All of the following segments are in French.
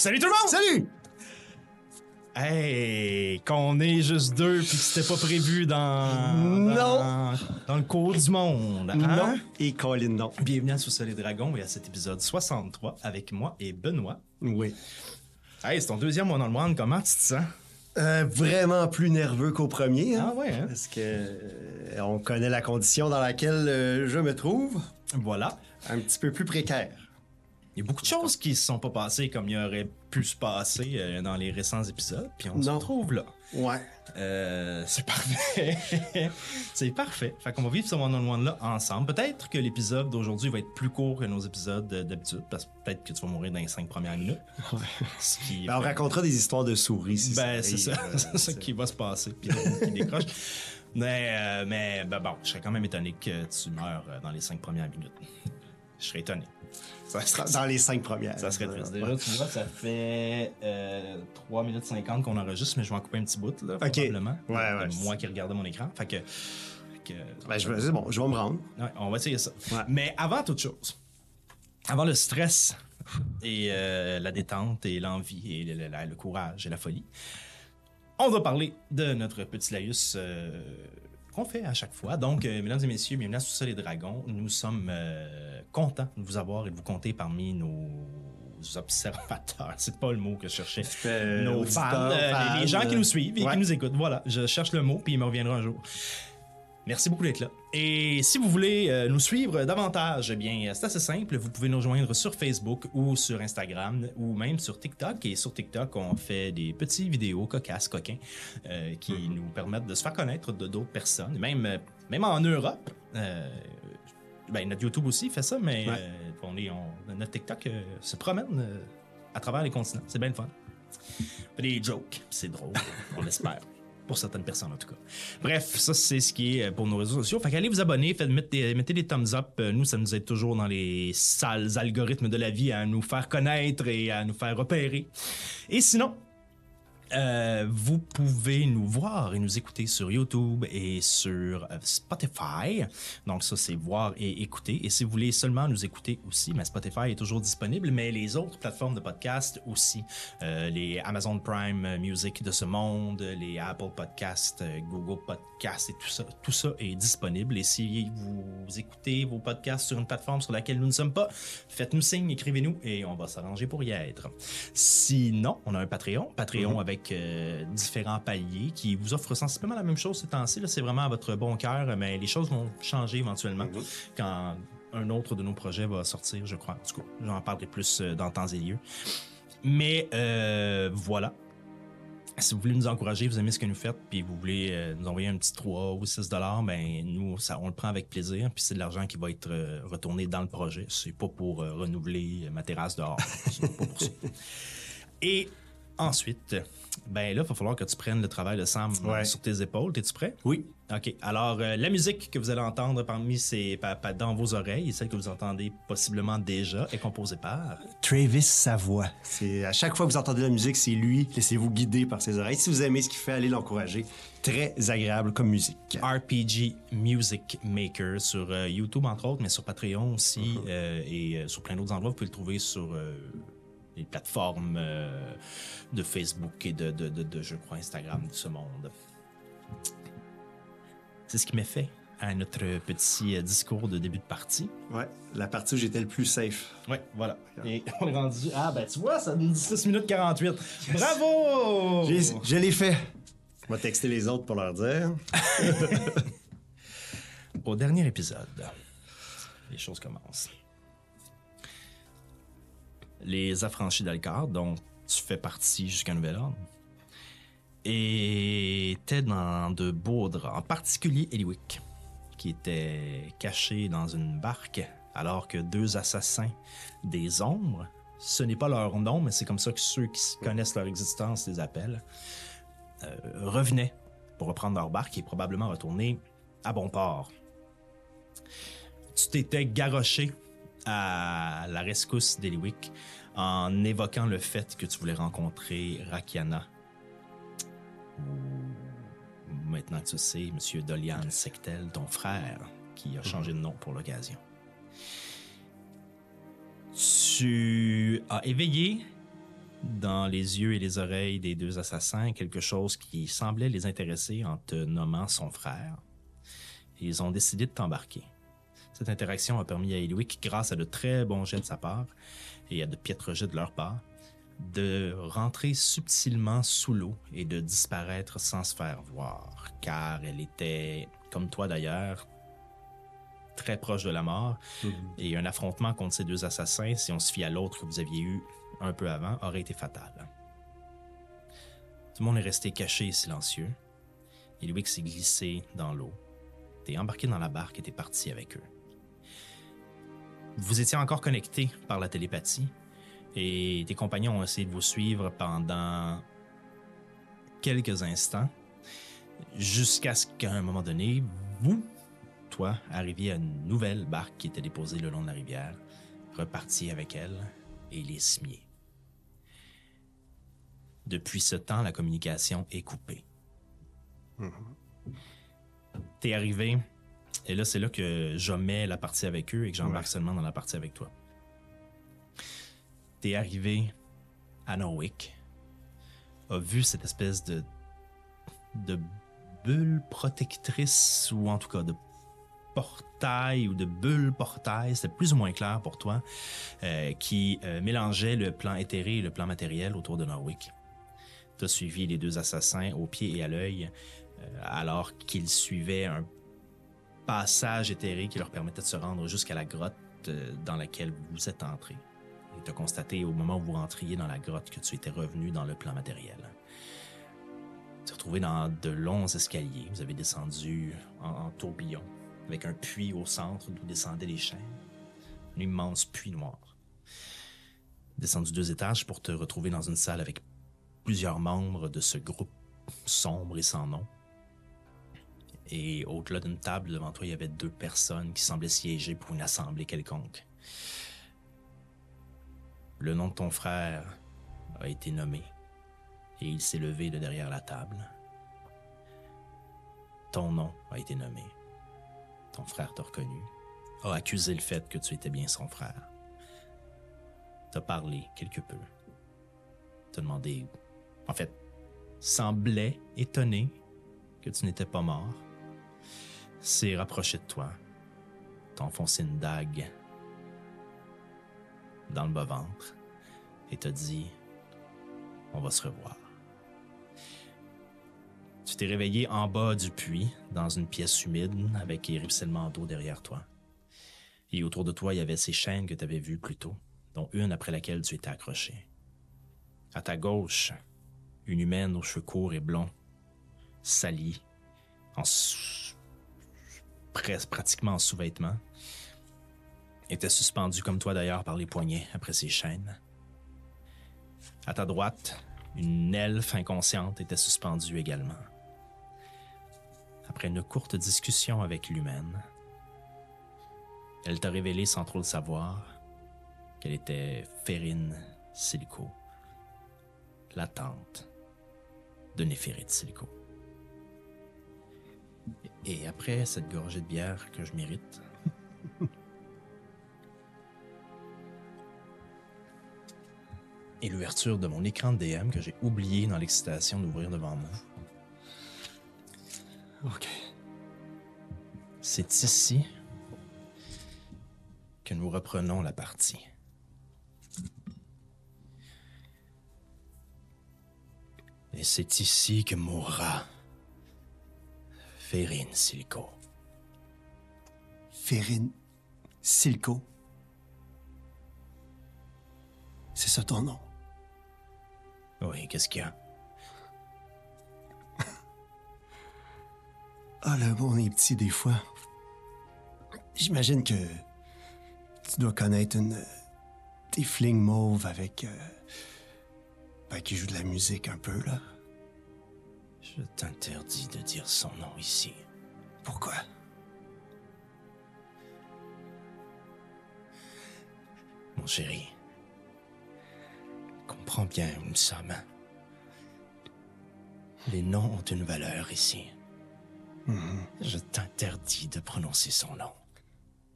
Salut tout le monde! Salut! Hey, qu'on est juste deux puis que c'était pas prévu dans, Non. dans, dans le cours du monde. hein? Non. Et Colin, non. Bienvenue à Sous les Dragons et à cet épisode 63 avec moi et Benoît. Oui. Hey, c'est ton deuxième mois dans le monde, comment tu te sens? Euh, vraiment plus nerveux qu'au premier. hein, Ah ouais, hein? Parce que euh, on connaît la condition dans laquelle euh, je me trouve. Voilà. Un petit peu plus précaire. Il y a beaucoup de choses qui se sont pas passées comme il aurait pu se passer euh, dans les récents épisodes, puis on se retrouve là. Ouais. Euh, c'est parfait. c'est parfait. Fait qu'on va vivre ce one-on-one là ensemble. Peut-être que l'épisode d'aujourd'hui va être plus court que nos épisodes euh, d'habitude, parce que peut-être que tu vas mourir dans les cinq premières minutes. Ce qui Ben, on racontera des histoires de souris. Si Ben, c'est ça. euh, c'est ça qui va se passer. Puis qui décroche. Mais, euh, mais ben bon, je serais quand même étonné que tu meurs euh, dans les cinq premières minutes. Je serais étonné. Ça Dans les cinq premières. ça serait triste. Déjà, tu vois, ça fait euh, 3 minutes 50 qu'on enregistre, mais je vais en couper un petit bout, là, probablement. Ouais, ouais. De Moi qui regardais mon écran. Fait que. fait que- Ben, je vais- bon, je vais me rendre. Ouais, on va essayer ça. Ouais. Mais avant toute chose, avant le stress et euh, la détente et l'envie et le, le- la- le courage et la folie, on va parler de notre petit laïus euh, qu'on fait à chaque fois. Donc, euh, mesdames et messieurs, bienvenue à Sous ça les dragons. Nous sommes euh, contents de vous avoir et de vous compter parmi nos observateurs. C'est pas le mot que je cherchais. Euh, nos fans, fans, les, gens qui nous suivent et ouais. qui nous écoutent. Voilà, je cherche le mot puis il me reviendra un jour. Merci beaucoup d'être là. Et si vous voulez euh, nous suivre davantage, eh bien, c'est assez simple. Vous pouvez nous rejoindre sur Facebook ou sur Instagram ou même sur TikTok. Et sur TikTok, on fait des petites vidéos cocasses, coquins, euh, qui Mm-hmm. nous permettent de se faire connaître de d'autres personnes. Même, même en Europe, euh, ben, notre YouTube aussi fait ça, mais Ouais. on est, on- notre TikTok se promène à travers les continents. C'est bien le fun. On fait des jokes, c'est drôle, on l'espère. Pour certaines personnes, en tout cas. Bref, ça, c'est ce qui est euh, pour nos réseaux sociaux. Fait qu'allez vous abonner, faites, mettez, mettez des thumbs up. Euh, Nous, ça nous aide toujours dans les sales algorithmes de la vie à nous faire connaître et à nous faire repérer. Et sinon, euh, vous pouvez nous voir et nous écouter sur YouTube et sur euh, Spotify. Donc ça, c'est voir et écouter. Et si vous voulez seulement nous écouter aussi, mais Spotify est toujours disponible, mais les autres plateformes de podcast aussi. Euh, les Amazon Prime Music de ce monde, les Apple Podcasts, Google Podcasts et tout ça, tout ça est disponible. Et si vous écoutez vos podcasts sur une plateforme sur laquelle nous ne sommes pas, faites-nous signe, écrivez-nous et on va s'arranger pour y être. Sinon, on a un Patreon, Patreon avec euh, différents paliers qui vous offrent sensiblement la même chose ces temps-ci. C'est vraiment à votre bon cœur, mais les choses vont changer éventuellement quand un autre de nos projets va sortir, je crois. Tout cas, j'en parlerai plus euh, dans temps et lieu. Mais euh, voilà. Si vous voulez nous encourager, vous aimez ce que nous faites, puis vous voulez euh, nous envoyer un petit 3 ou 6 dollars, ben nous, ça, on le prend avec plaisir, puis c'est de l'argent qui va être euh, retourné dans le projet. C'est pas pour renouveler ma terrasse dehors. C'est pas pour ça. Et ensuite, ben là, il va falloir que tu prennes le travail de Sam Ouais. sur tes épaules. T'es-tu prêt? Oui. OK. Alors, euh, la musique que vous allez entendre parmi ces, pa- pa- dans vos oreilles, et celle que vous entendez possiblement déjà, est composée par... Travis Savoie. C'est à chaque fois que vous entendez la musique, c'est lui. Laissez-vous guider par ses oreilles. Si vous aimez ce qu'il fait, allez l'encourager. Très agréable comme musique. RPG Music Maker sur euh, YouTube, entre autres, mais sur Patreon aussi, Mm-hmm. euh, et sur plein d'autres endroits. Vous pouvez le trouver sur les plateformes euh, de Facebook et de, de, de, de, je crois, Instagram de ce monde. C'est ce qui m'est fait à notre petit euh, discours de début de partie. Ouais. La partie où j'étais le plus safe. Ouais, voilà. Et on est rendu. Ah, ben tu vois, ça donne 16 minutes 48. Bravo! Je l'ai fait. Je vais texter les autres pour leur dire. Au dernier épisode, les choses commencent. Les affranchis d'Alcar, dont tu fais partie jusqu'à nouvel ordre, étaient dans de beaux draps, en particulier Eliwick, qui était caché dans une barque alors que deux assassins des ombres, ce n'est pas leur nom, mais c'est comme ça que ceux qui connaissent leur existence les appellent, euh, revenaient pour reprendre leur barque et probablement retourner à bon port. Tu t'étais garoché à la rescousse d'Eliwick en évoquant le fait que tu voulais rencontrer Rakiana. Maintenant tu sais, Monsieur Dolian Sectel, ton frère, qui a changé de nom pour l'occasion. Tu as éveillé dans les yeux et les oreilles des deux assassins quelque chose qui semblait les intéresser en te nommant son frère. Ils ont décidé de t'embarquer. Cette interaction a permis à Eliwick, grâce à de très bons jets de sa part et à de piètres jets de leur part, de rentrer subtilement sous l'eau et de disparaître sans se faire voir, car elle était, comme toi d'ailleurs, très proche de la mort, et un affrontement contre ces deux assassins, si on se fie à l'autre que vous aviez eu un peu avant, aurait été fatal. Tout le monde est resté caché et silencieux. Et Louis s'est glissé dans l'eau. T'es embarqué dans la barque et t'es parti avec eux. Vous étiez encore connecté par la télépathie et tes compagnons ont essayé de vous suivre pendant quelques instants jusqu'à ce qu'à un moment donné, vous, toi, arriviez à une nouvelle barque qui était déposée le long de la rivière, repartiez avec elle et les simiez. Depuis ce temps, la communication est coupée. T'es arrivé, et là, c'est là que je mets la partie avec eux et que j'embarque seulement dans la partie avec toi. T'es arrivé à Norwick, a vu cette espèce de, de bulle protectrice, ou en tout cas de portail ou de bulle portail, c'était plus ou moins clair pour toi, euh, qui euh, mélangeait le plan éthéré et le plan matériel autour de Norwick. Tu as suivi les deux assassins au pied et à l'œil, euh, alors qu'ils suivaient un passage éthéré qui leur permettait de se rendre jusqu'à la grotte euh, dans laquelle vous êtes entré. Et tu as constaté au moment où vous rentriez dans la grotte que tu étais revenu dans le plan matériel. Tu retrouvé dans de longs escaliers. Vous avez descendu en, en tourbillon, avec un puits au centre d'où descendaient les chaînes. Un immense puits noir. Descendu deux étages pour te retrouver dans une salle avec plusieurs membres de ce groupe sombre et sans nom. Et au-delà d'une table devant toi, il y avait deux personnes qui semblaient siéger pour une assemblée quelconque. Le nom de ton frère a été nommé et il s'est levé de derrière la table. Ton nom a été nommé. Ton frère t'a reconnu, a accusé le fait que tu étais bien son frère. T'a parlé quelque peu. T'a demandé, en fait, semblait étonné que tu n'étais pas mort. S'est rapproché de toi, t'a une dague dans le bas-ventre et t'a dit On va se revoir. Tu t'es réveillé en bas du puits, dans une pièce humide, avec les ruissellements d'eau derrière toi. Et autour de toi, il y avait ces chaînes que tu avais vues plus tôt, dont une après laquelle tu étais accroché. À ta gauche, une humaine aux cheveux courts et blonds, salie, en presque pratiquement en sous-vêtements, était suspendue comme toi d'ailleurs par les poignets après ses chaînes. À ta droite, une elfe inconsciente était suspendue également. Après une courte discussion avec l'humaine, elle t'a révélé sans trop le savoir qu'elle était Férine Silico, la tante de Néphérite Silico. Et après cette gorgée de bière que je mérite, et l'ouverture de mon écran de DM que j'ai oublié dans l'excitation d'ouvrir devant moi, OK. c'est ici que nous reprenons la partie. Et c'est ici que mourra Férine Silico. Férine Silco. C'est ça ton nom? Oui, qu'est-ce qu'il y a? Ah, le monde est petit des fois. J'imagine que tu dois connaître une. Des flings mauves avec. euh, ben, qui jouent de la musique un peu, là. Je t'interdis de dire son nom ici. Pourquoi? Mon chéri, comprends bien une somme. Les noms ont une valeur ici. Je t'interdis de prononcer son nom.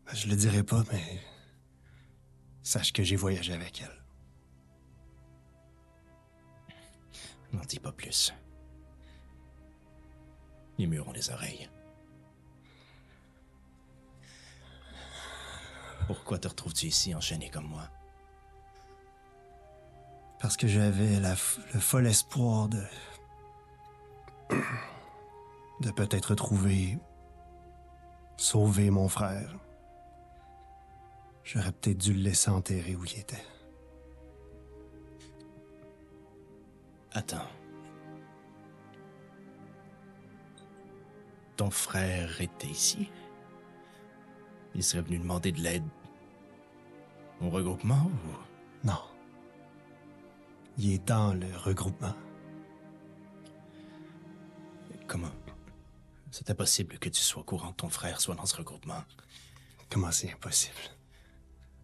Ben, je le dirai pas, mais. Sache que j'ai voyagé avec elle. N'en dis pas plus. Les murs ont des oreilles. Pourquoi te retrouves-tu ici enchaîné comme moi? Parce que j'avais le fol espoir de. de peut-être trouver. sauver mon frère. J'aurais peut-être dû le laisser enterrer où il était. Attends. Ton frère était ici? Il serait venu demander de l'aide au regroupement ou... Non. Il est dans le regroupement. Comment? C'est impossible que tu sois au courant que ton frère soit dans ce regroupement? Comment c'est impossible?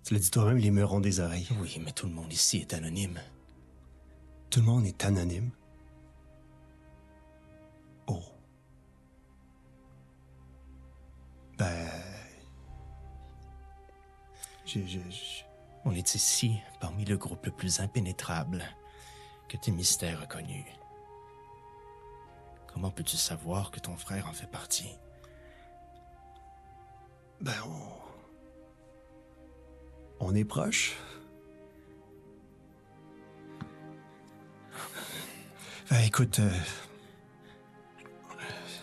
Tu l'as dit toi-même, les murs ont des oreilles. Oui, mais tout le monde ici est anonyme. Tout le monde est anonyme? Ben. Je, je, je- On est ici, parmi le groupe le plus impénétrable que tes mystères a connu. Comment peux-tu savoir que ton frère en fait partie? Ben, on. On est proche. Ben, écoute, euh,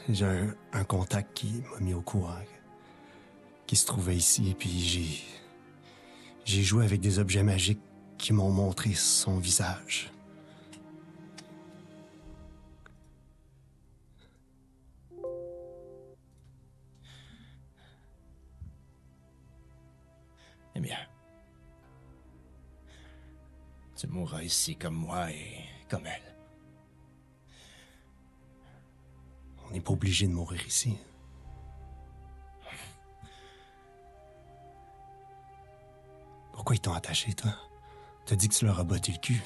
j'ai un, un contact qui m'a mis au courant, qui se trouvait ici, puis j'ai. J'ai joué avec des objets magiques qui m'ont montré son visage. Eh bien. Tu mourras ici comme moi et comme elle. On n'est pas obligé de mourir ici. Pourquoi ils t'ont attaché, toi? T'as dit que tu leur as botté le cul.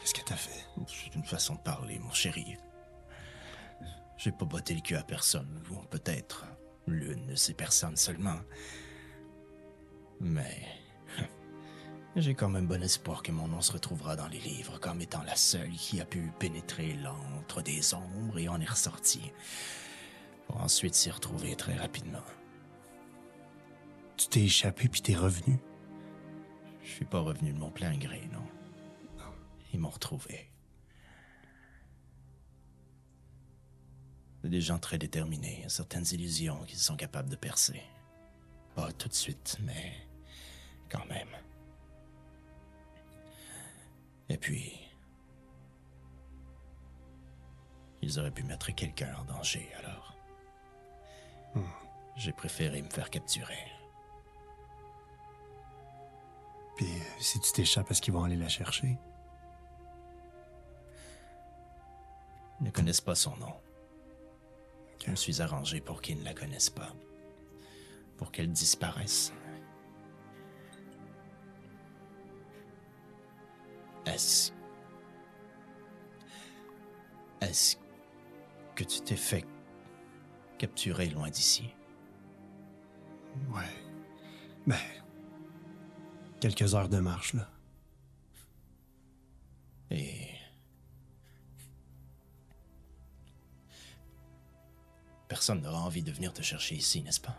Qu'est-ce que t'as fait? C'est une façon de parler, mon chéri. J'ai pas botté le cul à personne, ou peut-être l'une de ces personnes seulement. Mais j'ai quand même bon espoir que mon nom se retrouvera dans les livres comme étant la seule qui a pu pénétrer l'antre des ombres et en est ressorti, pour ensuite s'y retrouver très rapidement. Tu t'es échappé puis t'es revenu? Je suis pas revenu de mon plein gré, non. Ils m'ont retrouvé. Des gens très déterminés, certaines illusions qu'ils sont capables de percer. Pas tout de suite, mais quand même. Et puis, ils auraient pu mettre quelqu'un en danger, alors. J'ai préféré me faire capturer. Puis euh, si tu t'échappes, est-ce qu'ils vont aller la chercher? Ils ne connaissent pas son nom. Je me suis arrangé pour qu'ils ne la connaissent pas. Pour qu'elle disparaisse. Est-ce. Est-ce que tu t'es fait capturer loin d'ici? Ouais. Ben. Quelques heures de marche, là. Et. Personne n'aura envie de venir te chercher ici, n'est-ce pas?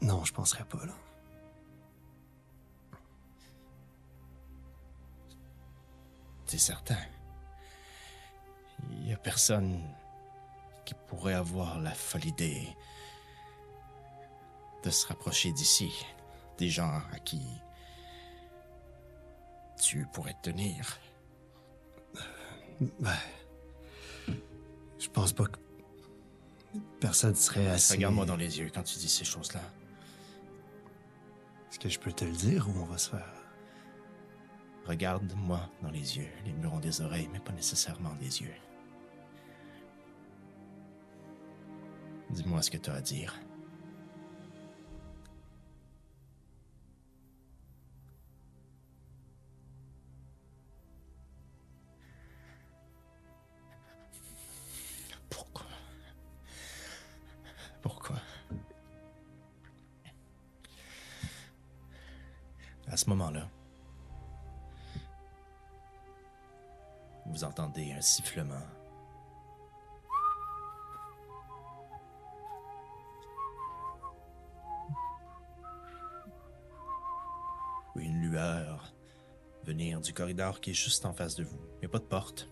Non, je penserais pas, là. C'est certain. Il y a personne qui pourrait avoir la folle idée de se rapprocher d'ici. Des gens à qui tu pourrais tenir. Ben. Je pense pas que. Personne serait assez. Regarde-moi dans les yeux quand tu dis ces choses-là. Est-ce que je peux te le dire ou on va se faire. Regarde-moi dans les yeux. Les murs ont des oreilles, mais pas nécessairement des yeux. Dis-moi ce que tu as à dire. À ce moment-là, vous entendez un sifflement. Une lueur venir du corridor qui est juste en face de vous. Il n'y a pas de porte.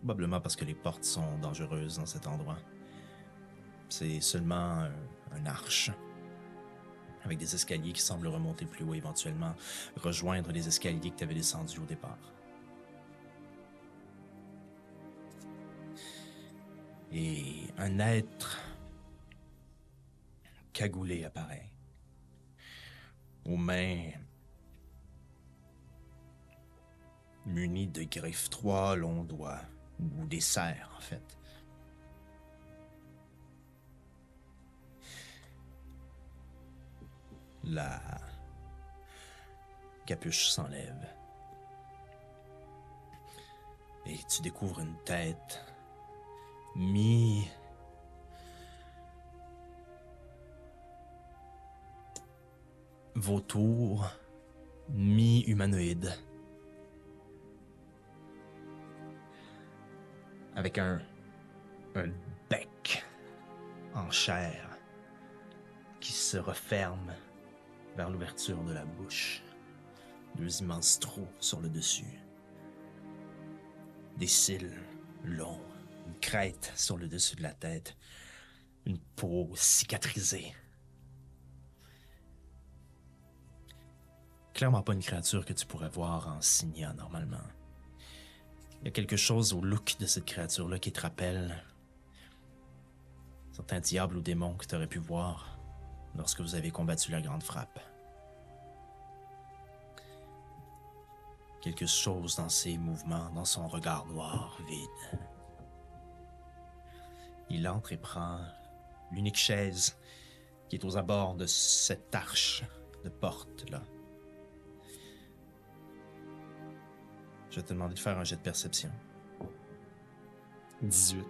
Probablement parce que les portes sont dangereuses dans cet endroit. C'est seulement un arche avec des escaliers qui semblent remonter plus haut éventuellement, rejoindre les escaliers que tu avais descendus au départ. Et un être cagoulé apparaît, aux mains munies de griffes, trois longs doigts, ou des serres en fait. La capuche s'enlève. Et tu découvres une tête mi vautour, mi humanoïde. Avec un un bec en chair qui se referme l'ouverture de la bouche. Deux immenses trous sur le dessus. Des cils longs, une crête sur le dessus de la tête, une peau cicatrisée. Clairement pas une créature que tu pourrais voir en Signia normalement. Il y a quelque chose au look de cette créature-là qui te rappelle certains diables ou démons que tu aurais pu voir lorsque vous avez combattu la grande frappe. Quelque chose dans ses mouvements, dans son regard noir, vide. Il entre et prend l'unique chaise qui est aux abords de cette arche de porte-là. Je vais te demander de faire un jet de perception. 18.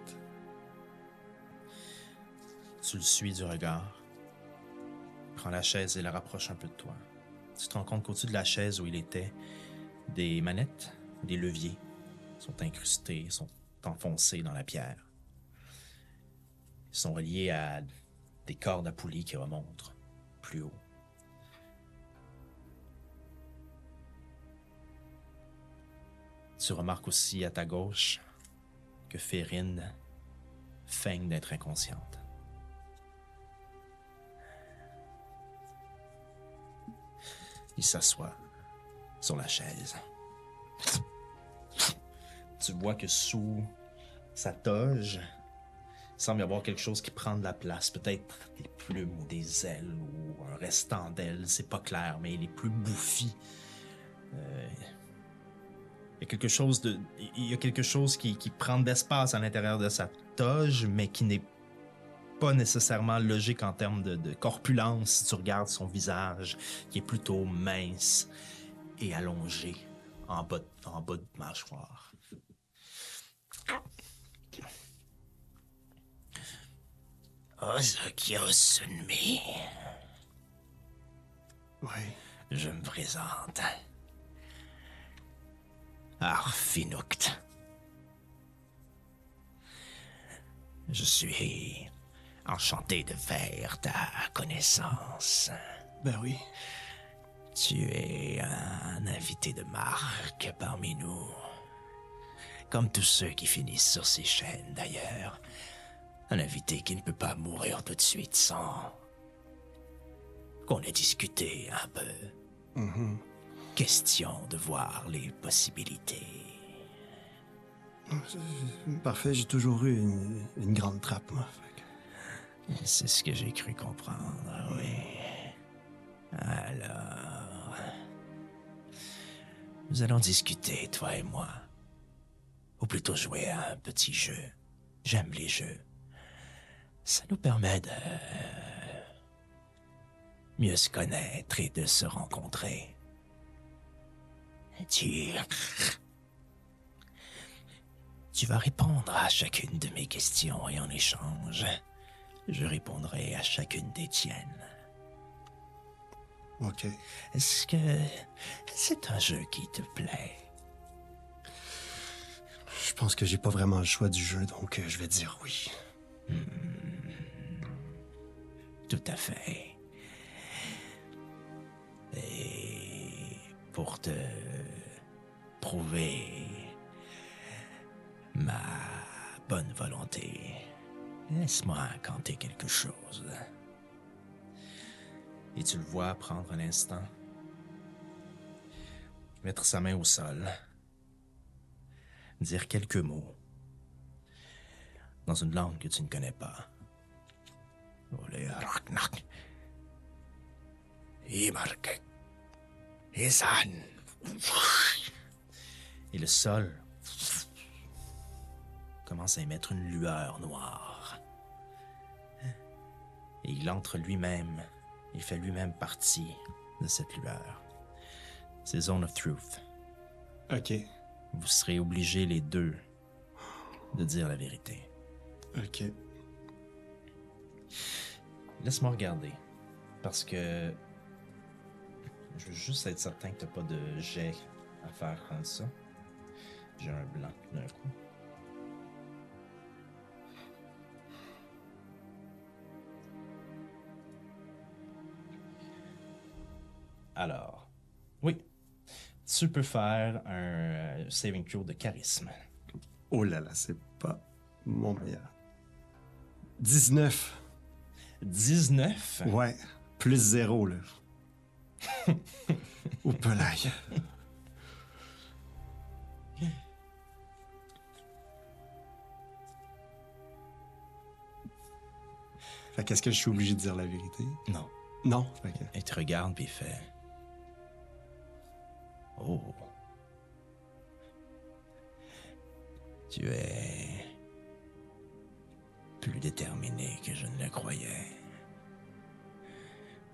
Tu le suis du regard. Prends la chaise et la rapproche un peu de toi. Tu te rends compte qu'au-dessus de la chaise où il était, des manettes, des leviers sont incrustés, sont enfoncés dans la pierre. Ils sont reliés à des cordes à poulie qui remontent plus haut. Tu remarques aussi à ta gauche que Férine feigne d'être inconsciente. Il s'assoit sur la chaise. Tu vois que sous sa toge, il semble y avoir quelque chose qui prend de la place. Peut-être des plumes ou des ailes ou un restant d'ailes, c'est pas clair, mais il est plus bouffi. Euh, il y a quelque chose qui, qui prend de l'espace à l'intérieur de sa toge, mais qui n'est pas nécessairement logique en termes de, de corpulence si tu regardes son visage, qui est plutôt mince et allongé en bas, de- en bas de mâchoire. Ozokios Sunmi, Oui. je me présente. Arfinukt. Je suis enchanté de faire ta connaissance. Ben oui. Tu es un invité de marque parmi nous. Comme tous ceux qui finissent sur ces chaînes, d'ailleurs. Un invité qui ne peut pas mourir tout de suite sans qu'on ait discuté un peu. Question de voir les possibilités. Parfait, j'ai toujours eu une, une grande trappe, moi. C'est ce que j'ai cru comprendre, oui. Alors... Nous allons discuter, toi et moi. Ou plutôt jouer à un petit jeu. J'aime les jeux. Ça nous permet de... mieux se connaître et de se rencontrer. Tu... Tu vas répondre à chacune de mes questions et en échange, je répondrai à chacune des tiennes. OK. Est-ce que c'est un jeu qui te plaît? Je pense que j'ai pas vraiment le choix du jeu, donc euh, je vais dire oui. Tout à fait. Et pour te prouver ma bonne volonté, laisse-moi canter quelque chose. Et tu le vois prendre un instant, mettre sa main au sol, dire quelques mots dans une langue que tu ne connais pas. Isan. Et le sol commence à émettre une lueur noire. Et il entre lui-même, il fait lui-même partie de cette lueur. C'est Zone of Truth. Ok. Vous serez obligés les deux de dire la vérité. Ok. Laisse-moi regarder. Parce que. Je veux juste être certain que t'as pas de jet à faire comme ça. J'ai un blanc d'un coup. Alors. Oui. Tu peux faire un euh, saving throw de charisme. Oh là là, c'est pas mon meilleur. 19. 19. Ouais. Plus zéro, là. Au pelaille. Fait qu'est-ce que je suis obligé de dire la vérité? Non. Non? Fait que... Il te regarde puis il fait. Oh. Tu es plus déterminé que je ne le croyais.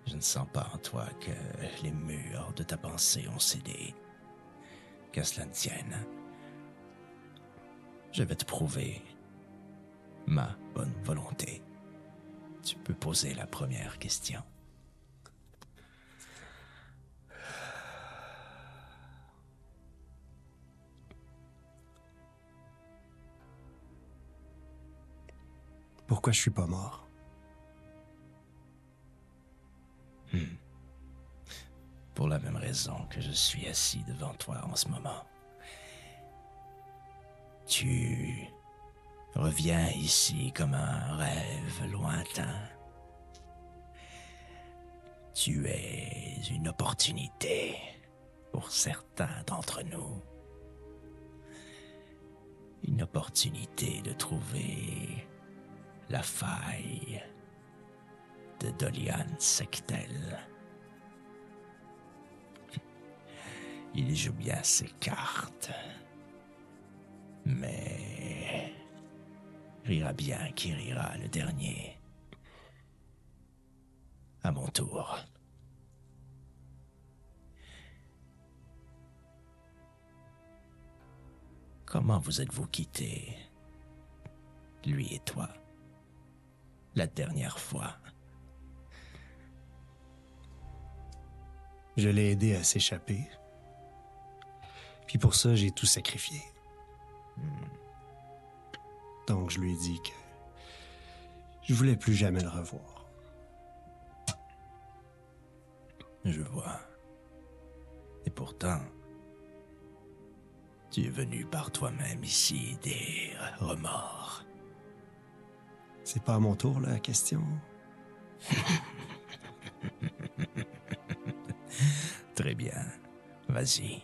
Je ne sens pas en toi que les murs de ta pensée ont cédé. Qu'à cela ne tienne. Je vais te prouver ma bonne volonté. Tu peux poser la première question. Pourquoi je suis pas mort? pour la même raison que je suis assis devant toi en ce moment. Tu reviens ici comme un rêve lointain. Tu es une opportunité pour certains d'entre nous. Une opportunité de trouver la faille de Dolian Sectel. Il joue bien ses cartes. Mais rira bien qui rira le dernier. À mon tour. Comment vous êtes-vous quittés, lui et toi, la dernière fois Je l'ai aidé à s'échapper. Puis pour ça, j'ai tout sacrifié. Donc je lui ai dit que je voulais plus jamais le revoir. Je vois. Et pourtant, tu es venu par toi-même ici des remords. C'est pas à mon tour, là, la question. Très bien. Vas-y.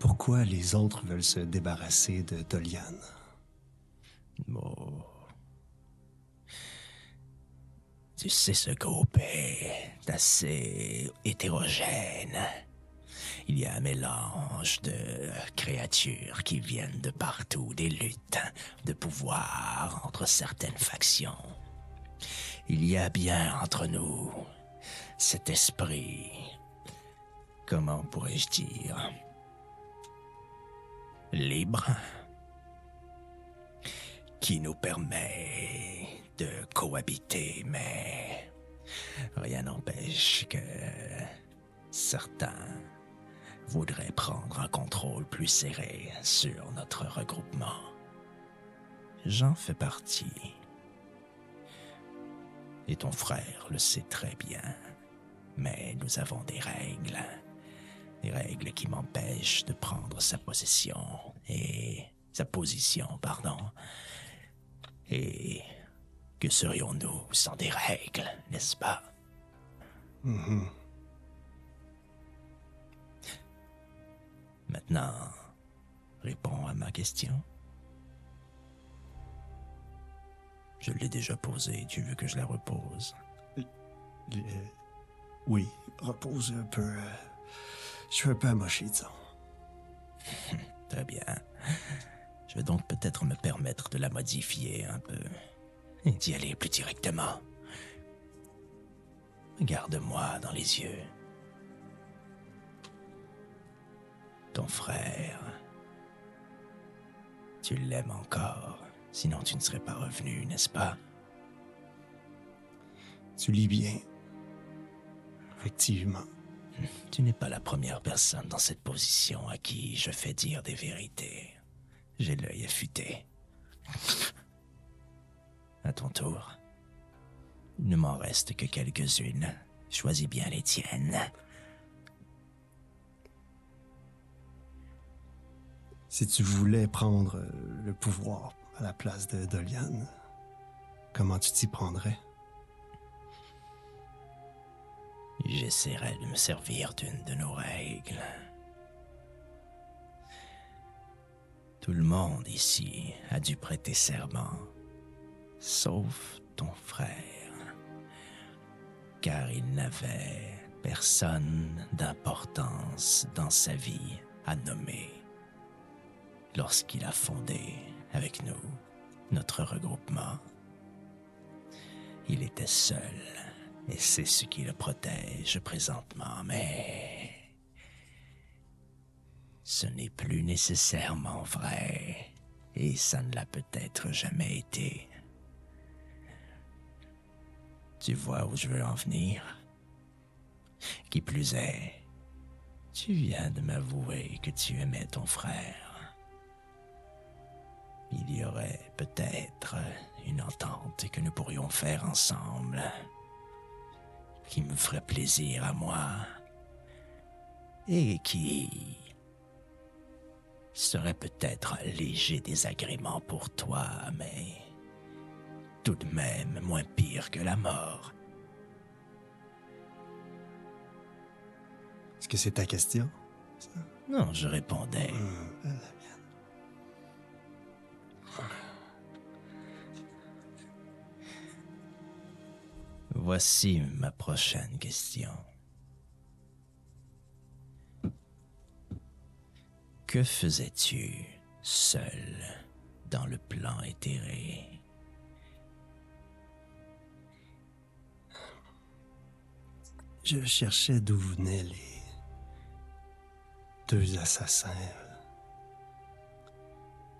Pourquoi les autres veulent se débarrasser de Dolian? Oh. Tu sais, ce groupe est assez hétérogène. Il y a un mélange de créatures qui viennent de partout, des luttes de pouvoir entre certaines factions. Il y a bien entre nous cet esprit, comment pourrais-je dire, libre, qui nous permet de cohabiter, mais rien n'empêche que certains voudrait prendre un contrôle plus serré sur notre regroupement. J'en fais partie. Et ton frère le sait très bien. Mais nous avons des règles. Des règles qui m'empêchent de prendre sa possession et sa position, pardon. Et que serions-nous sans des règles, n'est-ce pas? Mhm. Maintenant, réponds à ma question. Je l'ai déjà posée, tu veux que je la repose? Le- Oui, repose un peu. euh, Je suis un peu amoché, disons. Très bien. Je vais donc peut-être me permettre de la modifier un peu et d'y aller plus directement. Regarde-moi dans les yeux. Ton frère. Tu l'aimes encore, sinon tu ne serais pas revenu, n'est-ce pas? Tu lis bien. Effectivement. Tu n'es pas la première personne dans cette position à qui je fais dire des vérités. J'ai l'œil affûté. À ton tour. Il ne m'en reste que quelques-unes. Choisis bien les tiennes. Si tu voulais prendre euh, le pouvoir à la place de Dolian, comment tu t'y prendrais? J'essaierai de me servir d'une de nos règles. Tout le monde ici a dû prêter serment, sauf ton frère, car il n'avait personne d'importance dans sa vie à nommer lorsqu'il a fondé avec nous notre regroupement. Il était seul et c'est ce qui le protège présentement, mais ce n'est plus nécessairement vrai et ça ne l'a peut-être jamais été. Tu vois où je veux en venir? Qui plus est, tu viens de m'avouer que tu aimais ton frère. Il y aurait peut-être une entente que nous pourrions faire ensemble qui me ferait plaisir à moi et qui serait peut-être un léger désagrément pour toi, mais tout de même moins pire que la mort. Est-ce que c'est ta question? Non, je répondais. Hum, Voici ma prochaine question. Que faisais-tu seul dans le plan éthéré? Je cherchais d'où venaient les deux assassins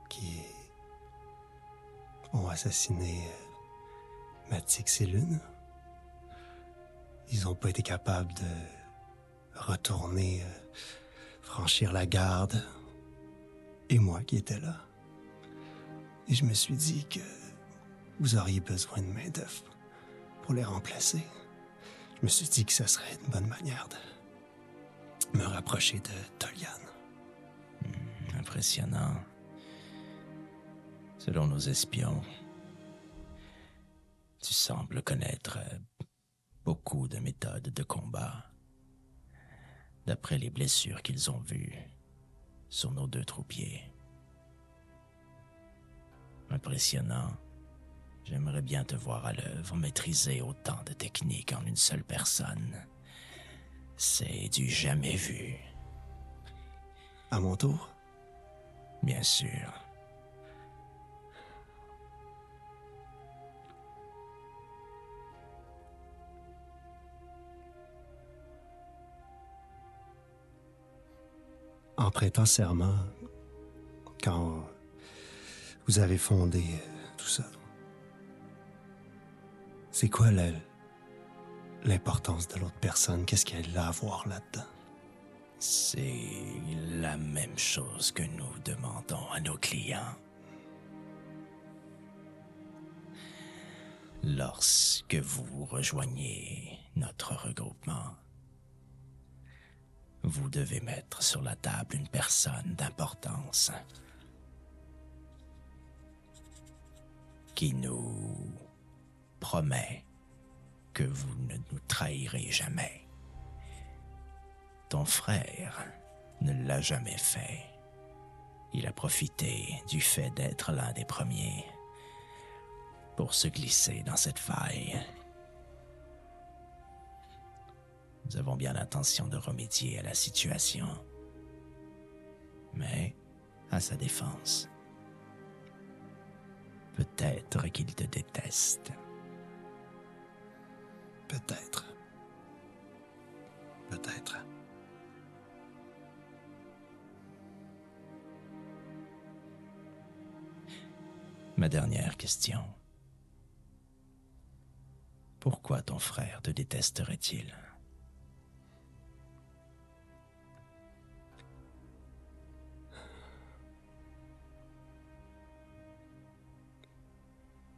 qui ont assassiné Matix et Lune. Ils n'ont pas été capables de retourner, euh, franchir la garde. Et moi qui étais là. Et je me suis dit que vous auriez besoin de main-d'œuvre pour les remplacer. Je me suis dit que ça serait une bonne manière de me rapprocher de Tolian. Impressionnant. Selon nos espions, tu sembles connaître euh, beaucoup de méthodes de combat. D'après les blessures qu'ils ont vues sur nos deux troupiers. Impressionnant. J'aimerais bien te voir à l'œuvre maîtriser autant de techniques en une seule personne. C'est du jamais vu, À mon tour, bien sûr. En prêtant serment, quand vous avez fondé euh, tout ça, c'est quoi l'importance de l'autre personne? Qu'est-ce qu'elle a à voir là-dedans? C'est la même chose que nous demandons à nos clients. Lorsque vous rejoignez notre regroupement, vous devez mettre sur la table une personne d'importance qui nous promet que vous ne nous trahirez jamais. Ton frère ne l'a jamais fait. Il a profité du fait d'être l'un des premiers pour se glisser dans cette faille. Nous avons bien l'intention de remédier à la situation. Mais, à sa défense, peut-être qu'il te déteste. Peut-être. Peut-être. Ma dernière question. Pourquoi ton frère te détesterait-il?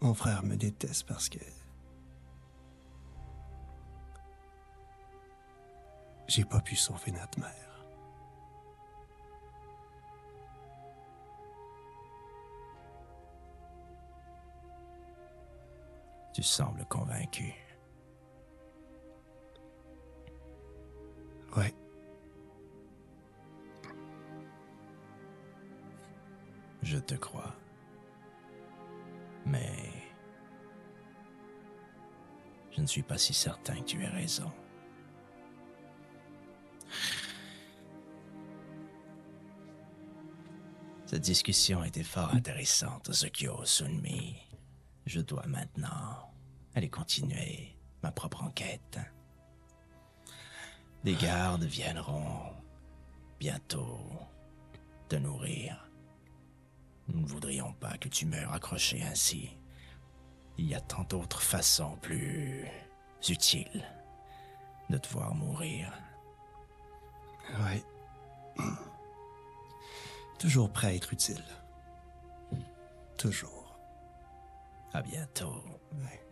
Mon frère me déteste parce que. J'ai pas pu sauver notre mère. Tu sembles convaincu. Ouais. Je te crois. Je ne suis pas si certain que tu aies raison. Cette discussion était fort intéressante, Zukyo Sunmi. Je dois maintenant aller continuer ma propre enquête. Des gardes viendront bientôt te nourrir. Nous ne voudrions pas que tu meurs accroché ainsi. Il y a tant d'autres façons plus utiles de te voir mourir. Ouais. Toujours prêt à être utile. Toujours. À bientôt. Ouais.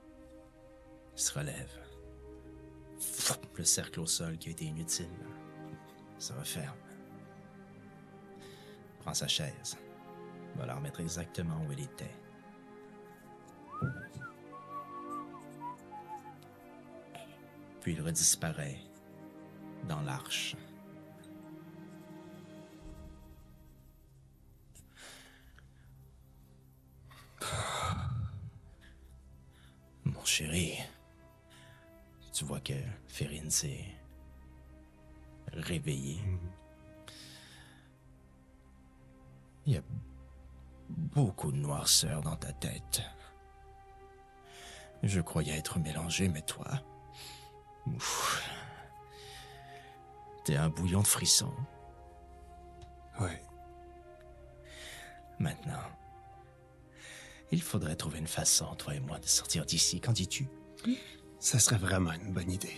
Il se relève. Le cercle au sol qui a été inutile se referme. Prends sa chaise. Va la remettre exactement où elle était. Il redisparaît dans l'arche. Mon chéri, tu vois que Ferine s'est réveillée. Il y a beaucoup de noirceur dans ta tête. Je croyais être mélangé, mais toi... Ouf. T'es un bouillon de frissons. Ouais. Maintenant, il faudrait trouver une façon, toi et moi, de sortir d'ici. Qu'en dis-tu? Ça serait vraiment une bonne idée.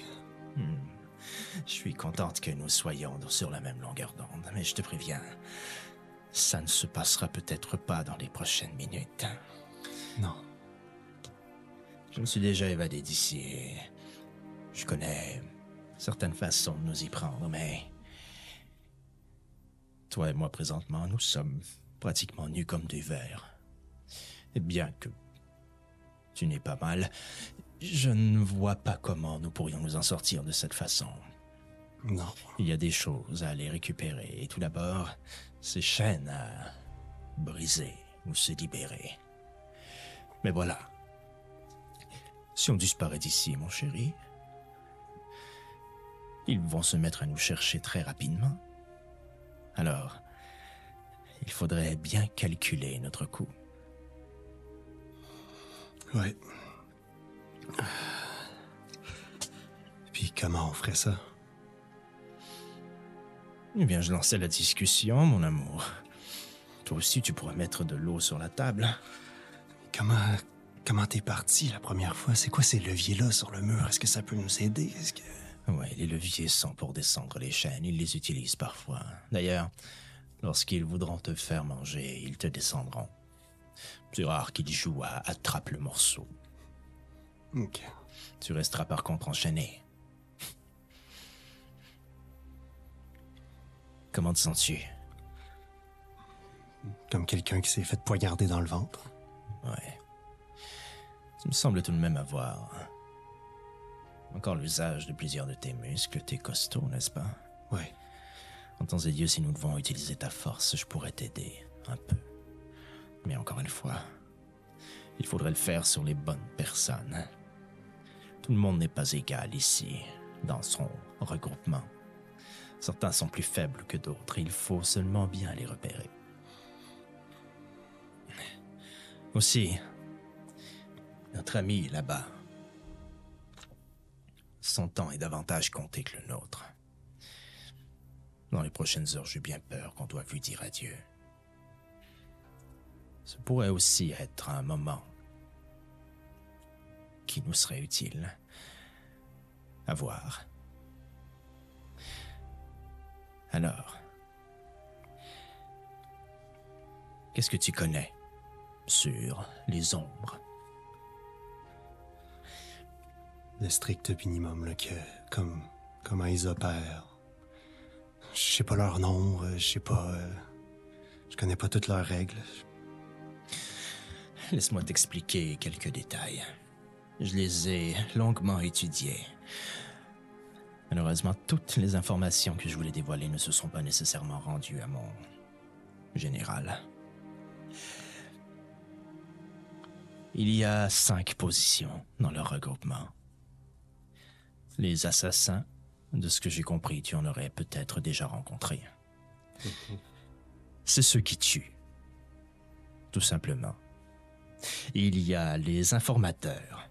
Je suis contente que nous soyons sur la même longueur d'onde, mais je te préviens, ça ne se passera peut-être pas dans les prochaines minutes. Non. Je me suis déjà évadé d'ici et je connais certaines façons de nous y prendre, mais toi et moi présentement, nous sommes pratiquement nus comme des vers. Et bien que tu n'es pas mal, je ne vois pas comment nous pourrions nous en sortir de cette façon. Non. Il y a des choses à aller récupérer. Et tout d'abord, ces chaînes à briser ou se libérer. Mais voilà. Si on disparaît d'ici, mon chéri, ils vont se mettre à nous chercher très rapidement. Alors, il faudrait bien calculer notre coût. Ouais. Puis comment on ferait ça? Eh bien, je lançais la discussion, mon amour. Toi aussi, tu pourrais mettre de l'eau sur la table. Comment. Comment t'es parti la première fois? C'est quoi ces leviers-là sur le mur? Est-ce que ça peut nous aider? Est-ce que. Ouais, les leviers sont pour descendre les chaînes, ils les utilisent parfois. D'ailleurs, lorsqu'ils voudront te faire manger, ils te descendront. C'est rare qu'ils jouent à attrape le morceau. Ok. Tu resteras par contre enchaîné. Comment te sens-tu? Comme quelqu'un qui s'est fait poignarder dans le ventre. Ouais. Tu me sembles tout de même avoir encore l'usage de plusieurs de tes muscles. T'es costaud, n'est-ce pas? Ouais. En temps et lieu, si nous devons utiliser ta force, je pourrais t'aider un peu. Mais encore une fois, il faudrait le faire sur les bonnes personnes. Tout le monde n'est pas égal ici, dans son regroupement. Certains sont plus faibles que d'autres, il faut seulement bien les repérer. Aussi, notre ami là-bas, son temps est davantage compté que le nôtre. Dans les prochaines heures, j'ai bien peur qu'on doive lui dire adieu. Ce pourrait aussi être un moment qui nous serait utile à voir. Alors, qu'est-ce que tu connais sur les ombres? Le strict minimum, là, que, comme, comment ils opèrent. Je sais pas leur nom, euh, je sais pas. euh, je connais pas toutes leurs règles. Laisse-moi t'expliquer quelques détails. Je les ai longuement étudiés. Malheureusement, toutes les informations que je voulais dévoiler ne se sont pas nécessairement rendues à mon général. Il y a cinq positions dans leur regroupement. Les assassins, de ce que j'ai compris, tu en aurais peut-être déjà rencontré. C'est ceux qui tuent. Tout simplement. Il y a les informateurs.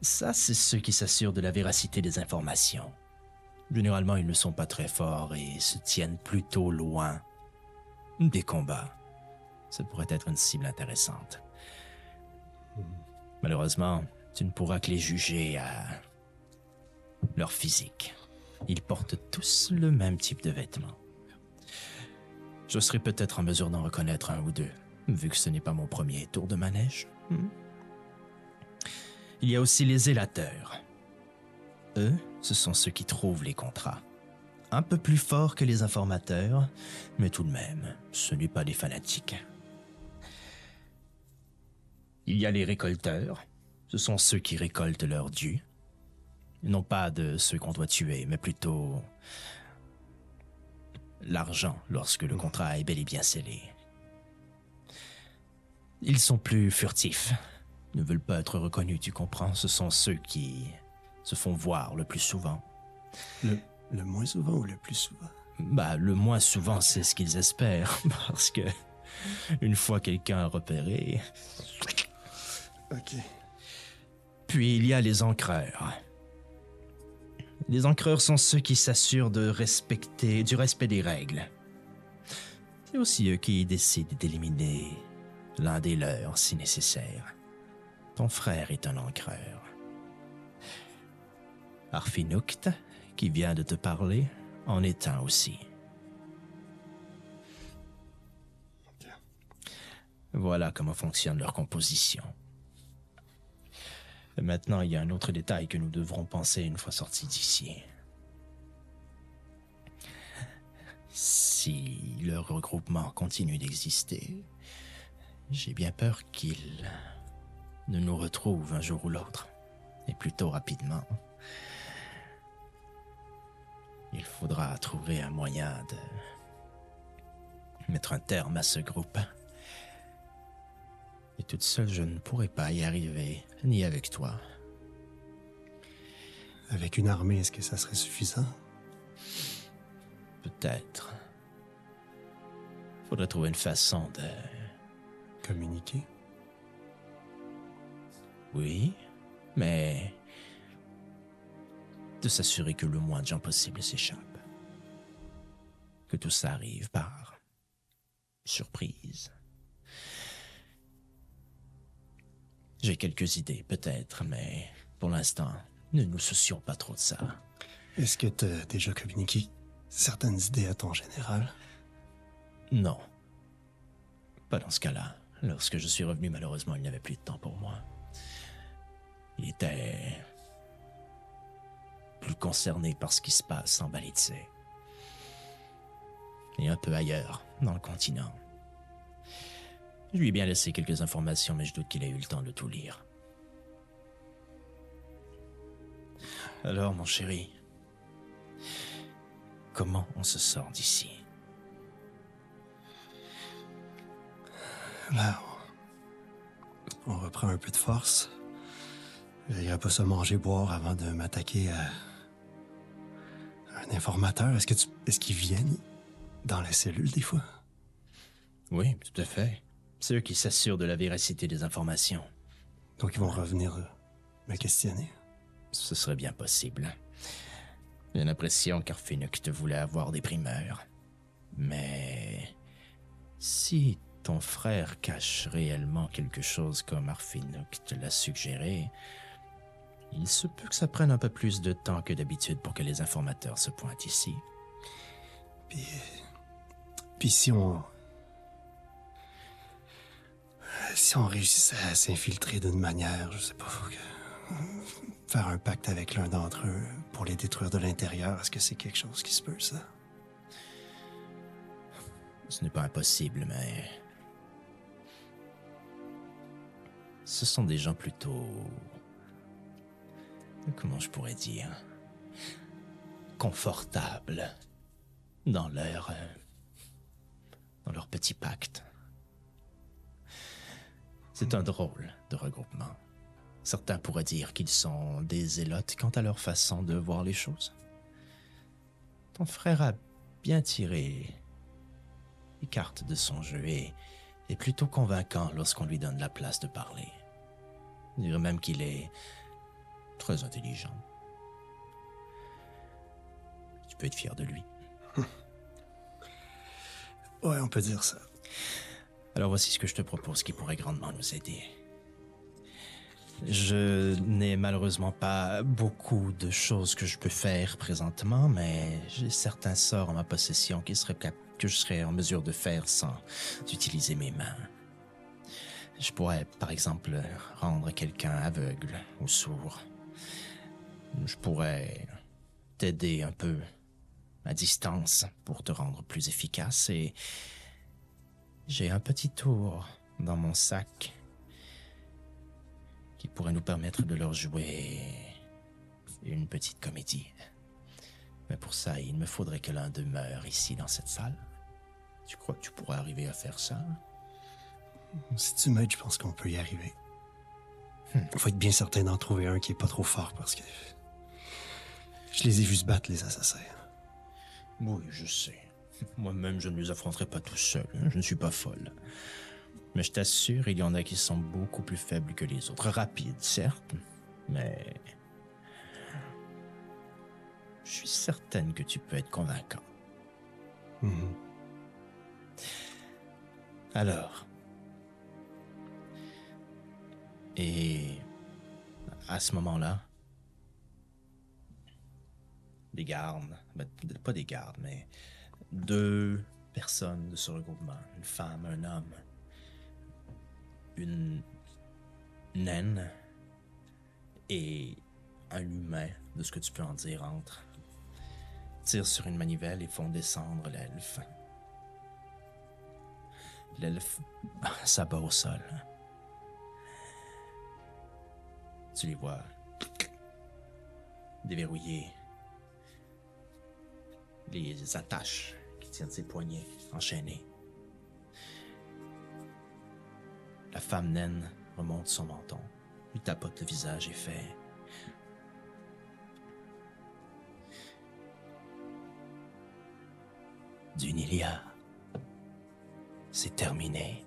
Ça, c'est ceux qui s'assurent de la véracité des informations. Généralement, ils ne sont pas très forts et se tiennent plutôt loin des combats. Ça pourrait être une cible intéressante. Malheureusement, tu ne pourras que les juger à leur physique. Ils portent tous le même type de vêtements. Je serai peut-être en mesure d'en reconnaître un ou deux, vu que ce n'est pas mon premier tour de manège. Hmm. Il y a aussi les zélateurs. Eux, ce sont ceux qui trouvent les contrats. Un peu plus forts que les informateurs, mais tout de même, ce n'est pas des fanatiques. Il y a les récolteurs. Ce sont ceux qui récoltent leur dû. Non pas de ceux qu'on doit tuer, mais plutôt l'argent lorsque le contrat est bel et bien scellé. Ils sont plus furtifs, ne veulent pas être reconnus, tu comprends? Ce sont ceux qui se font voir le plus souvent. Le, le moins souvent ou le plus souvent? Bah, le moins souvent, c'est ce qu'ils espèrent, parce que une fois quelqu'un repéré, Ok. Puis il y a les encreurs. Les encreurs sont ceux qui s'assurent de respecter, du respect des règles. C'est aussi eux qui décident d'éliminer l'un des leurs si nécessaire. Ton frère est un encreur. Arfinukt, qui vient de te parler, en est un aussi. Voilà comment fonctionne leur composition. Maintenant, il y a un autre détail que nous devrons penser une fois sortis d'ici. Si le regroupement continue d'exister, j'ai bien peur qu'il ne nous retrouve un jour ou l'autre, et plutôt rapidement. Il faudra trouver un moyen de mettre un terme à ce groupe. Et toute seule, je ne pourrais pas y arriver, ni avec toi. Avec une armée, est-ce que ça serait suffisant? Peut-être. Faudrait trouver une façon de... Communiquer? Oui, mais... de s'assurer que le moins de gens possible s'échappent. Que tout ça arrive par... surprise. J'ai quelques idées, peut-être, mais pour l'instant, Ne nous soucions pas trop de ça. Est-ce que tu as déjà communiqué certaines idées à ton général? Non. Pas dans ce cas-là. Lorsque je suis revenu, malheureusement, il n'y avait plus de temps pour moi. Il était plus concerné par ce qui se passe en Balitse. Et un peu ailleurs, dans le continent. Je lui ai bien laissé quelques informations, mais je doute qu'il ait eu le temps de tout lire. Alors, mon chéri, comment on se sort d'ici? Là, on, reprend un peu de force. Il n'irait pas se manger, boire avant de m'attaquer à un informateur. Est-ce que tu, est-ce qu'ils viennent dans la cellule des fois? Oui, tout à fait. C'est eux qui s'assurent de la véracité des informations. Donc ils vont revenir euh, me questionner. Ce serait bien possible. J'ai l'impression qu'Arfinuk te voulait avoir des primeurs. Mais si ton frère cache réellement quelque chose comme Arfinuk te l'a suggéré, il se peut que ça prenne un peu plus de temps que d'habitude pour que les informateurs se pointent ici. Puis, puis si on, si on réussissait à s'infiltrer d'une manière, je sais pas, faire un pacte avec l'un d'entre eux pour les détruire de l'intérieur, est-ce que c'est quelque chose qui se peut, ça? Ce n'est pas impossible, mais... Ce sont des gens plutôt... Comment je pourrais dire Confortables dans leur... euh, dans leur petit pacte. C'est un drôle de regroupement. Certains pourraient dire qu'ils sont des zélotes quant à leur façon de voir les choses. Ton frère a bien tiré les cartes de son jeu et est plutôt convaincant lorsqu'on lui donne la place de parler. Je dirais même qu'il est très intelligent. Tu peux être fier de lui. Ouais, on peut dire ça. Alors voici ce que je te propose qui pourrait grandement nous aider. Je n'ai malheureusement pas beaucoup de choses que je peux faire présentement, mais j'ai certains sorts en ma possession qui seraient que je serais en mesure de faire sans utiliser mes mains. Je pourrais, par exemple, rendre quelqu'un aveugle ou sourd. Je pourrais t'aider un peu à distance pour te rendre plus efficace et j'ai un petit tour dans mon sac qui pourrait nous permettre de leur jouer une petite comédie. Mais pour ça, il me faudrait que l'un demeure ici dans cette salle. Tu crois que tu pourrais arriver à faire ça? Si tu m'aides, je pense qu'on peut y arriver. Il faut être bien certain d'en trouver un qui est pas trop fort parce que je les ai vus se battre, les assassins. Oui, je sais. Moi-même, je ne les affronterai pas tout seul. Je ne suis pas folle. Mais je t'assure, il y en a qui sont beaucoup plus faibles que les autres. Rapides, certes, mais... Je suis certaine que tu peux être convaincant. Mhm. Alors. Et à ce moment-là, des gardes, ben, pas des gardes, mais deux personnes de ce regroupement, une femme, un homme, une naine et un humain, de ce que tu peux en dire entre, tirent sur une manivelle et font descendre l'elfe. L'elfe s'abat au sol. Tu les vois déverrouiller les attaches tiennent ses poignets enchaînés. La femme naine remonte son menton, lui tapote le visage et fait Dunilia. C'est terminé.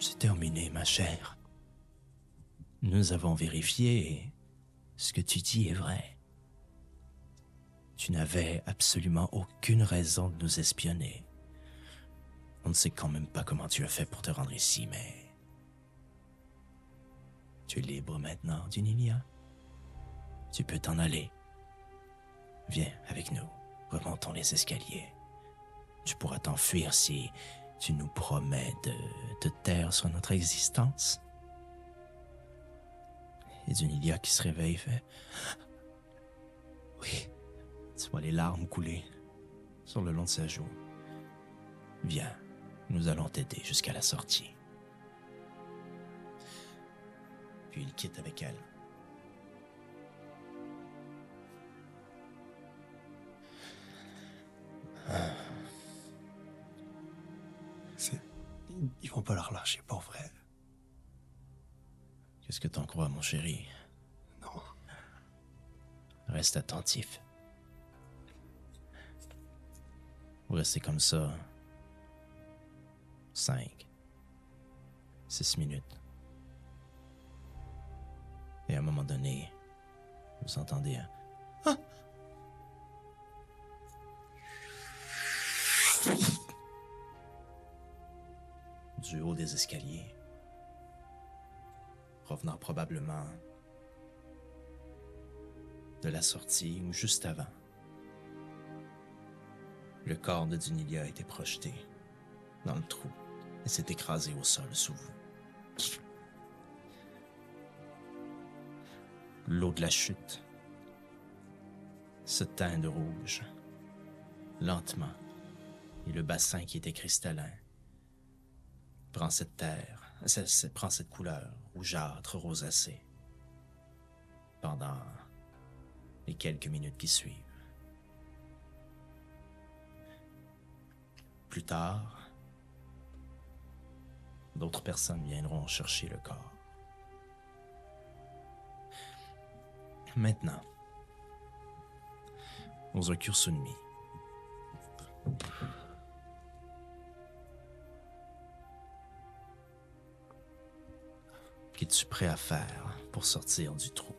C'est terminé, ma chère. Nous avons vérifié ce que tu dis est vrai. Tu n'avais absolument aucune raison de nous espionner. On ne sait quand même pas comment tu as fait pour te rendre ici, mais... Tu es libre maintenant, Dunilia. Tu peux t'en aller. Viens avec nous. Remontons les escaliers. Tu pourras t'enfuir si tu nous promets de te taire sur notre existence. Et Dunilia qui se réveille fait Oui. Tu vois les larmes couler sur le long de sa joue. Viens, nous allons t'aider jusqu'à la sortie. Puis il quitte avec elle. C'est... Ils vont pas la relâcher, pour vrai. Qu'est-ce que t'en crois, mon chéri? Non. Reste attentif. Vous restez comme ça? Cinq. Six minutes. Et à un moment donné, vous entendez un... Ah! Du haut des escaliers. Provenant probablement de la sortie ou juste avant. Le corps de Dunilia a été projeté dans le trou et s'est écrasé au sol sous vous. L'eau de la chute se teint de rouge, lentement, et le bassin qui était cristallin prend cette terre, prend cette couleur rougeâtre, rosacée, pendant les quelques minutes qui suivent. Plus tard, d'autres personnes viendront chercher le corps. Maintenant, Ozokyo Sunmi. Qu'es-tu prêt à faire pour sortir du trou?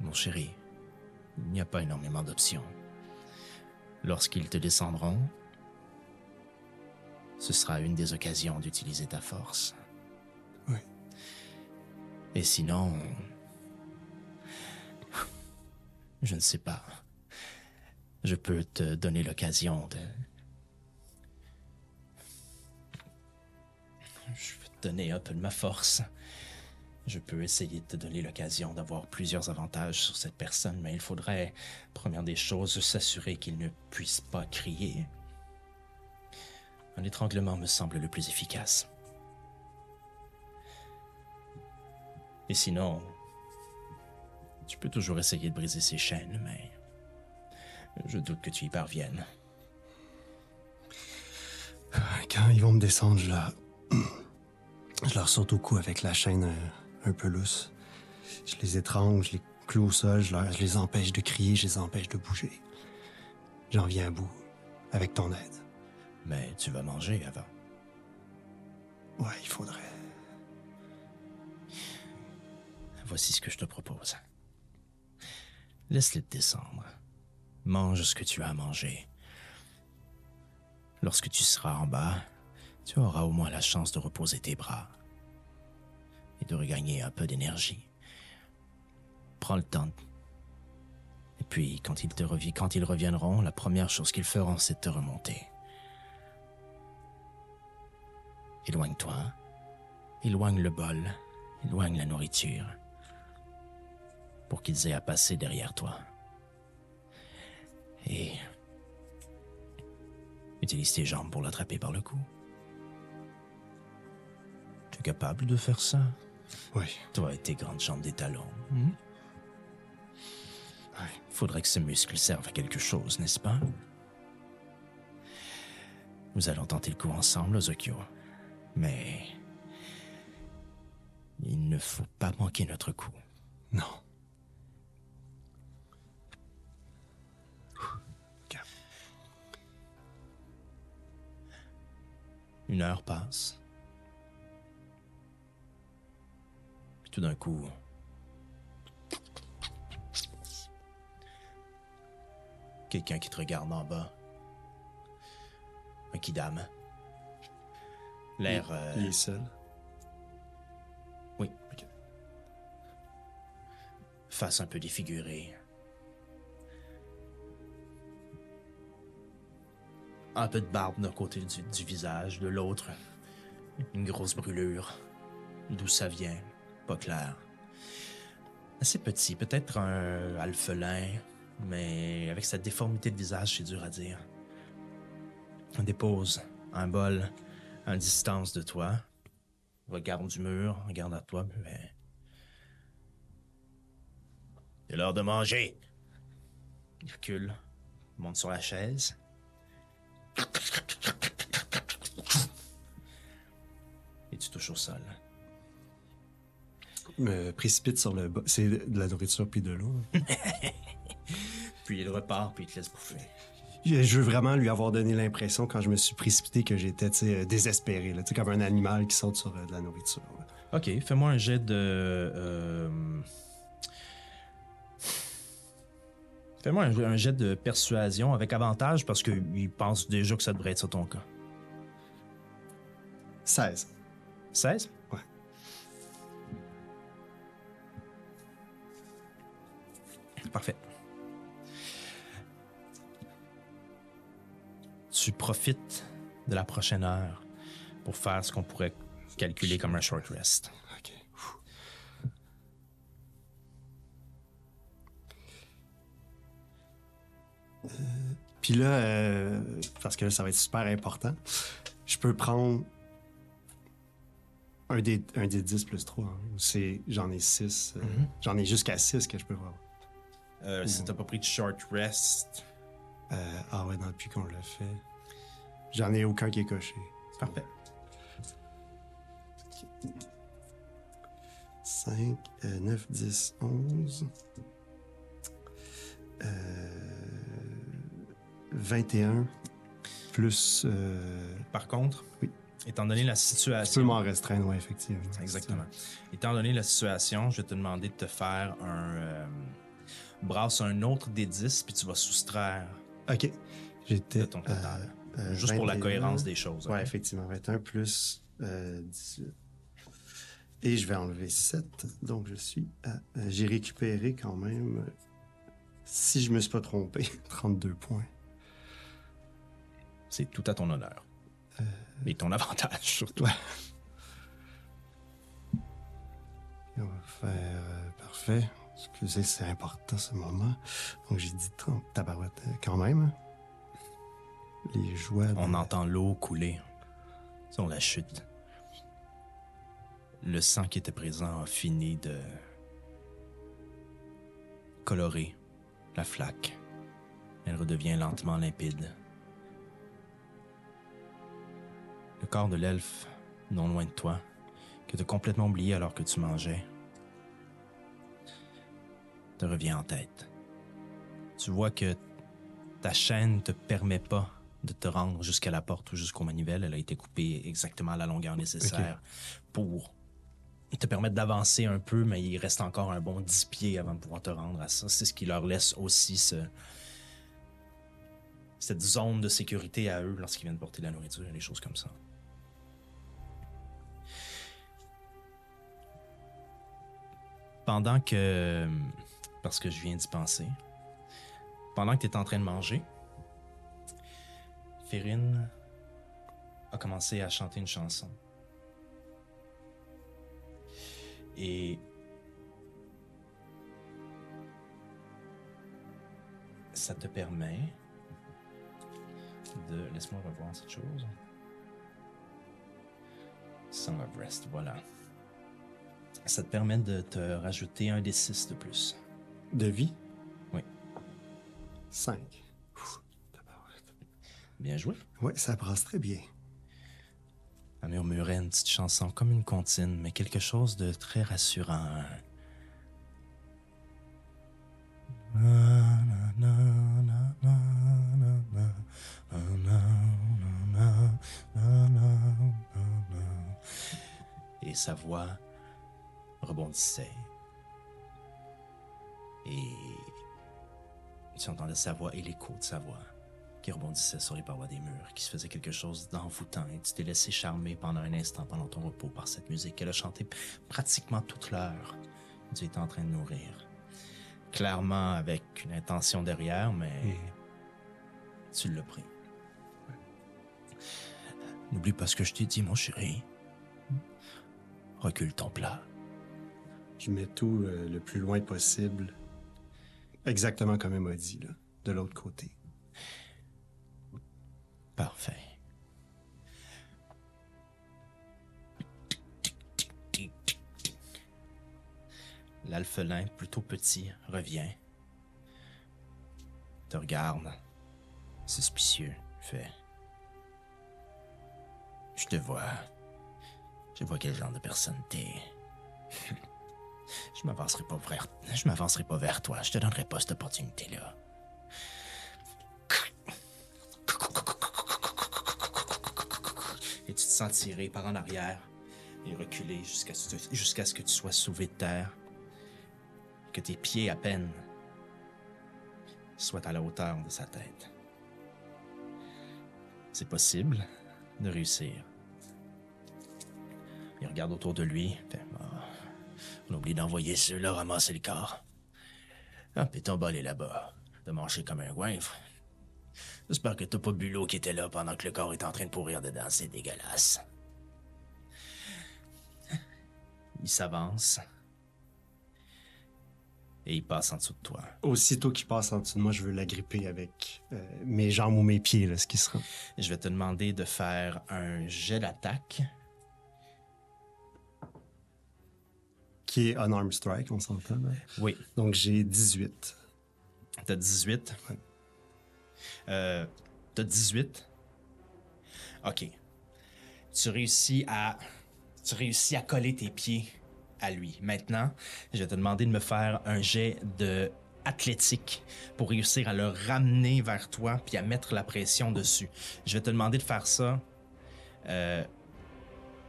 Mon chéri, il n'y a pas énormément d'options. Lorsqu'ils te descendront, ce sera une des occasions d'utiliser ta force. Oui. Et sinon, je ne sais pas. Je peux te donner l'occasion de... Je peux te donner un peu de ma force. Je peux essayer de te donner l'occasion d'avoir plusieurs avantages sur cette personne, mais il faudrait, première des choses, s'assurer qu'il ne puisse pas crier. Un étranglement me semble le plus efficace. Et sinon, tu peux toujours essayer de briser ses chaînes, mais je doute que tu y parviennes. Quand ils vont me descendre, je leur... je leur saute au cou avec la chaîne euh, un peu lousse. Je les étrangle, je les cloue au sol, je, leur- je les empêche de crier, je les empêche de bouger. J'en viens à bout, avec ton aide. Mais tu vas manger avant. Ouais, il faudrait. Voici ce que je te propose. Laisse-les descendre. Mange ce que tu as à manger. Lorsque tu seras en bas, tu auras au moins la chance de reposer tes bras et de regagner un peu d'énergie. Prends le temps. Et puis, quand ils, te quand ils reviendront, la première chose qu'ils feront, c'est te remonter. Éloigne-toi. Éloigne le bol. Éloigne la nourriture pour qu'ils aient à passer derrière toi. Et utilise tes jambes pour l'attraper par le cou. Tu es capable de faire ça? Oui. Toi et tes grandes jambes des talons. Ouais. Faudrait que ce muscle serve à quelque chose, n'est-ce pas? Nous allons tenter le coup ensemble, Ozokyo. Mais il ne faut pas manquer notre coup. Non. Une heure passe. Tout d'un coup, quelqu'un qui te regarde en bas. Un kidam. L'air. euh, Il est seul. Oui. face un peu défigurée. Un peu de barbe d'un côté du, du visage, de l'autre, une grosse brûlure. D'où ça vient, pas clair. Assez petit, peut-être un alphelin, mais avec sa déformité de visage, c'est dur à dire. On dépose un bol à distance de toi. Regarde du mur, regarde à toi, mais. C'est l'heure de manger. Il recule, monte sur la chaise. Et tu touches au sol. Me précipite sur le bas. C'est de la nourriture puis de l'eau. Puis il repart, puis il te laisse bouffer. Je veux vraiment lui avoir donné l'impression, quand je me suis précipité, que j'étais désespéré, là, comme un animal qui saute sur euh, de la nourriture. là. Ok, fais-moi un jet de. euh, Fais-moi un, un jet de persuasion avec avantage parce qu'il pense déjà que ça devrait être ça ton cas. 16. 16? Parfait. Tu profites de la prochaine heure pour faire ce qu'on pourrait calculer comme un short rest. OK. Euh, Puis là, euh, parce que là, ça va être super important, je peux prendre un des, un des 10 plus 3. hein, j'en ai 6. J'en ai jusqu'à 6 que je peux voir. Euh, si t'as pas pris de short rest, Euh, ah ouais, non, depuis qu'on l'a fait. J'en ai aucun qui est coché. parfait. 5, 9, 10, 11. Euh, 21. Plus. Euh, Par contre, Oui. étant donné la tu peux situation. m'en restreindre, ouais, effectivement. Exactement. Étant donné la situation, je vais te demander de te faire un. Euh, brasse un autre des 10, puis tu vas soustraire Ok. J'étais. de ton total. euh, euh, Juste pour la 21. cohérence des choses. Ouais, ok? effectivement. 21 plus euh, 18. Et je vais enlever 7. Donc, je suis à. euh, J'ai récupéré quand même. euh, Si je me suis pas trompé, 32 points. C'est tout à ton honneur. Et ton avantage, surtout. On va faire. euh, parfait. Excusez, c'est important ce moment. Donc j'ai dit 30 tabarouettes euh, quand même. Les joies. de- On entend l'eau couler sur la chute. Le sang qui était présent a fini de colorer la flaque. Elle redevient lentement limpide. Le corps de l'elfe, non loin de toi, que tu as complètement oublié alors que tu mangeais, te revient en tête. Tu vois que ta chaîne te permet pas de te rendre jusqu'à la porte ou jusqu'aux manivelles. Elle a été coupée exactement à la longueur nécessaire pour te permettre d'avancer un peu, mais il reste encore un bon 10 pieds avant de pouvoir te rendre à ça. C'est ce qui leur laisse aussi ce, cette zone de sécurité à eux lorsqu'ils viennent porter de la nourriture et des choses comme ça. Pendant que... Parce que je viens d'y penser. Pendant que tu es en train de manger, Férine a commencé à chanter une chanson. Et ça te permet de... Laisse-moi revoir cette chose. Song of Rest, voilà. Ça te permet de te rajouter un des six de plus. De vie? Oui. 5. Bien joué. Ouais, ça brasse très bien. Elle murmurait une petite chanson comme une comptine, mais quelque chose de très rassurant. Et sa voix rebondissait. Et tu entendais sa voix et l'écho de sa voix qui rebondissait sur les parois des murs, qui se faisait quelque chose d'envoûtant. Et tu t'es laissé charmer pendant un instant, pendant ton repos, par cette musique qu'elle a chantée pratiquement toute l'heure. Tu étais en train de nourrir. clairement avec une intention derrière, mais tu l'as pris. N'oublie pas ce que je t'ai dit, mon chéri. Recule ton plat. Je mets tout euh, le plus loin possible. Exactement comme elle m'a dit, là, de l'autre côté. Parfait. L'alphelin, plutôt petit, revient. Te regarde. Suspicieux. Fait. Je te vois. Je vois quel genre de personne t'es. Je m'avancerai pas vers. Je m'avancerai pas vers toi. Je te donnerai pas cette opportunité-là. Et tu te sens tirer par en arrière et reculer jusqu'à ce, que tu sois soulevé de terre. Que tes pieds à peine soient à la hauteur de sa tête. C'est possible de réussir. Il regarde autour de lui. Ah, on oublie d'envoyer ceux-là ramasser le corps. Ah, puis ton bol est là-bas. De manger comme un goinfre. J'espère que t'as pas bu l'eau qui était là pendant que le corps est en train de pourrir dedans. C'est dégueulasse. Il s'avance. Et il passe en dessous de toi. Aussitôt qu'il passe en dessous de moi, je veux l'agripper avec euh, mes jambes ou mes pieds, là, ce qui sera. Je vais te demander de faire un jet d'attaque. Qui est unarmed strike, on s'entend. là. Oui. Donc j'ai 18. T'as 18. Ouais. Euh, T'as 18. OK. Tu réussis à. Tu réussis à coller tes pieds à lui. Maintenant, je vais te demander de me faire un jet de athlétique pour réussir à le ramener vers toi puis à mettre la pression dessus. Je vais te demander de faire ça. euh,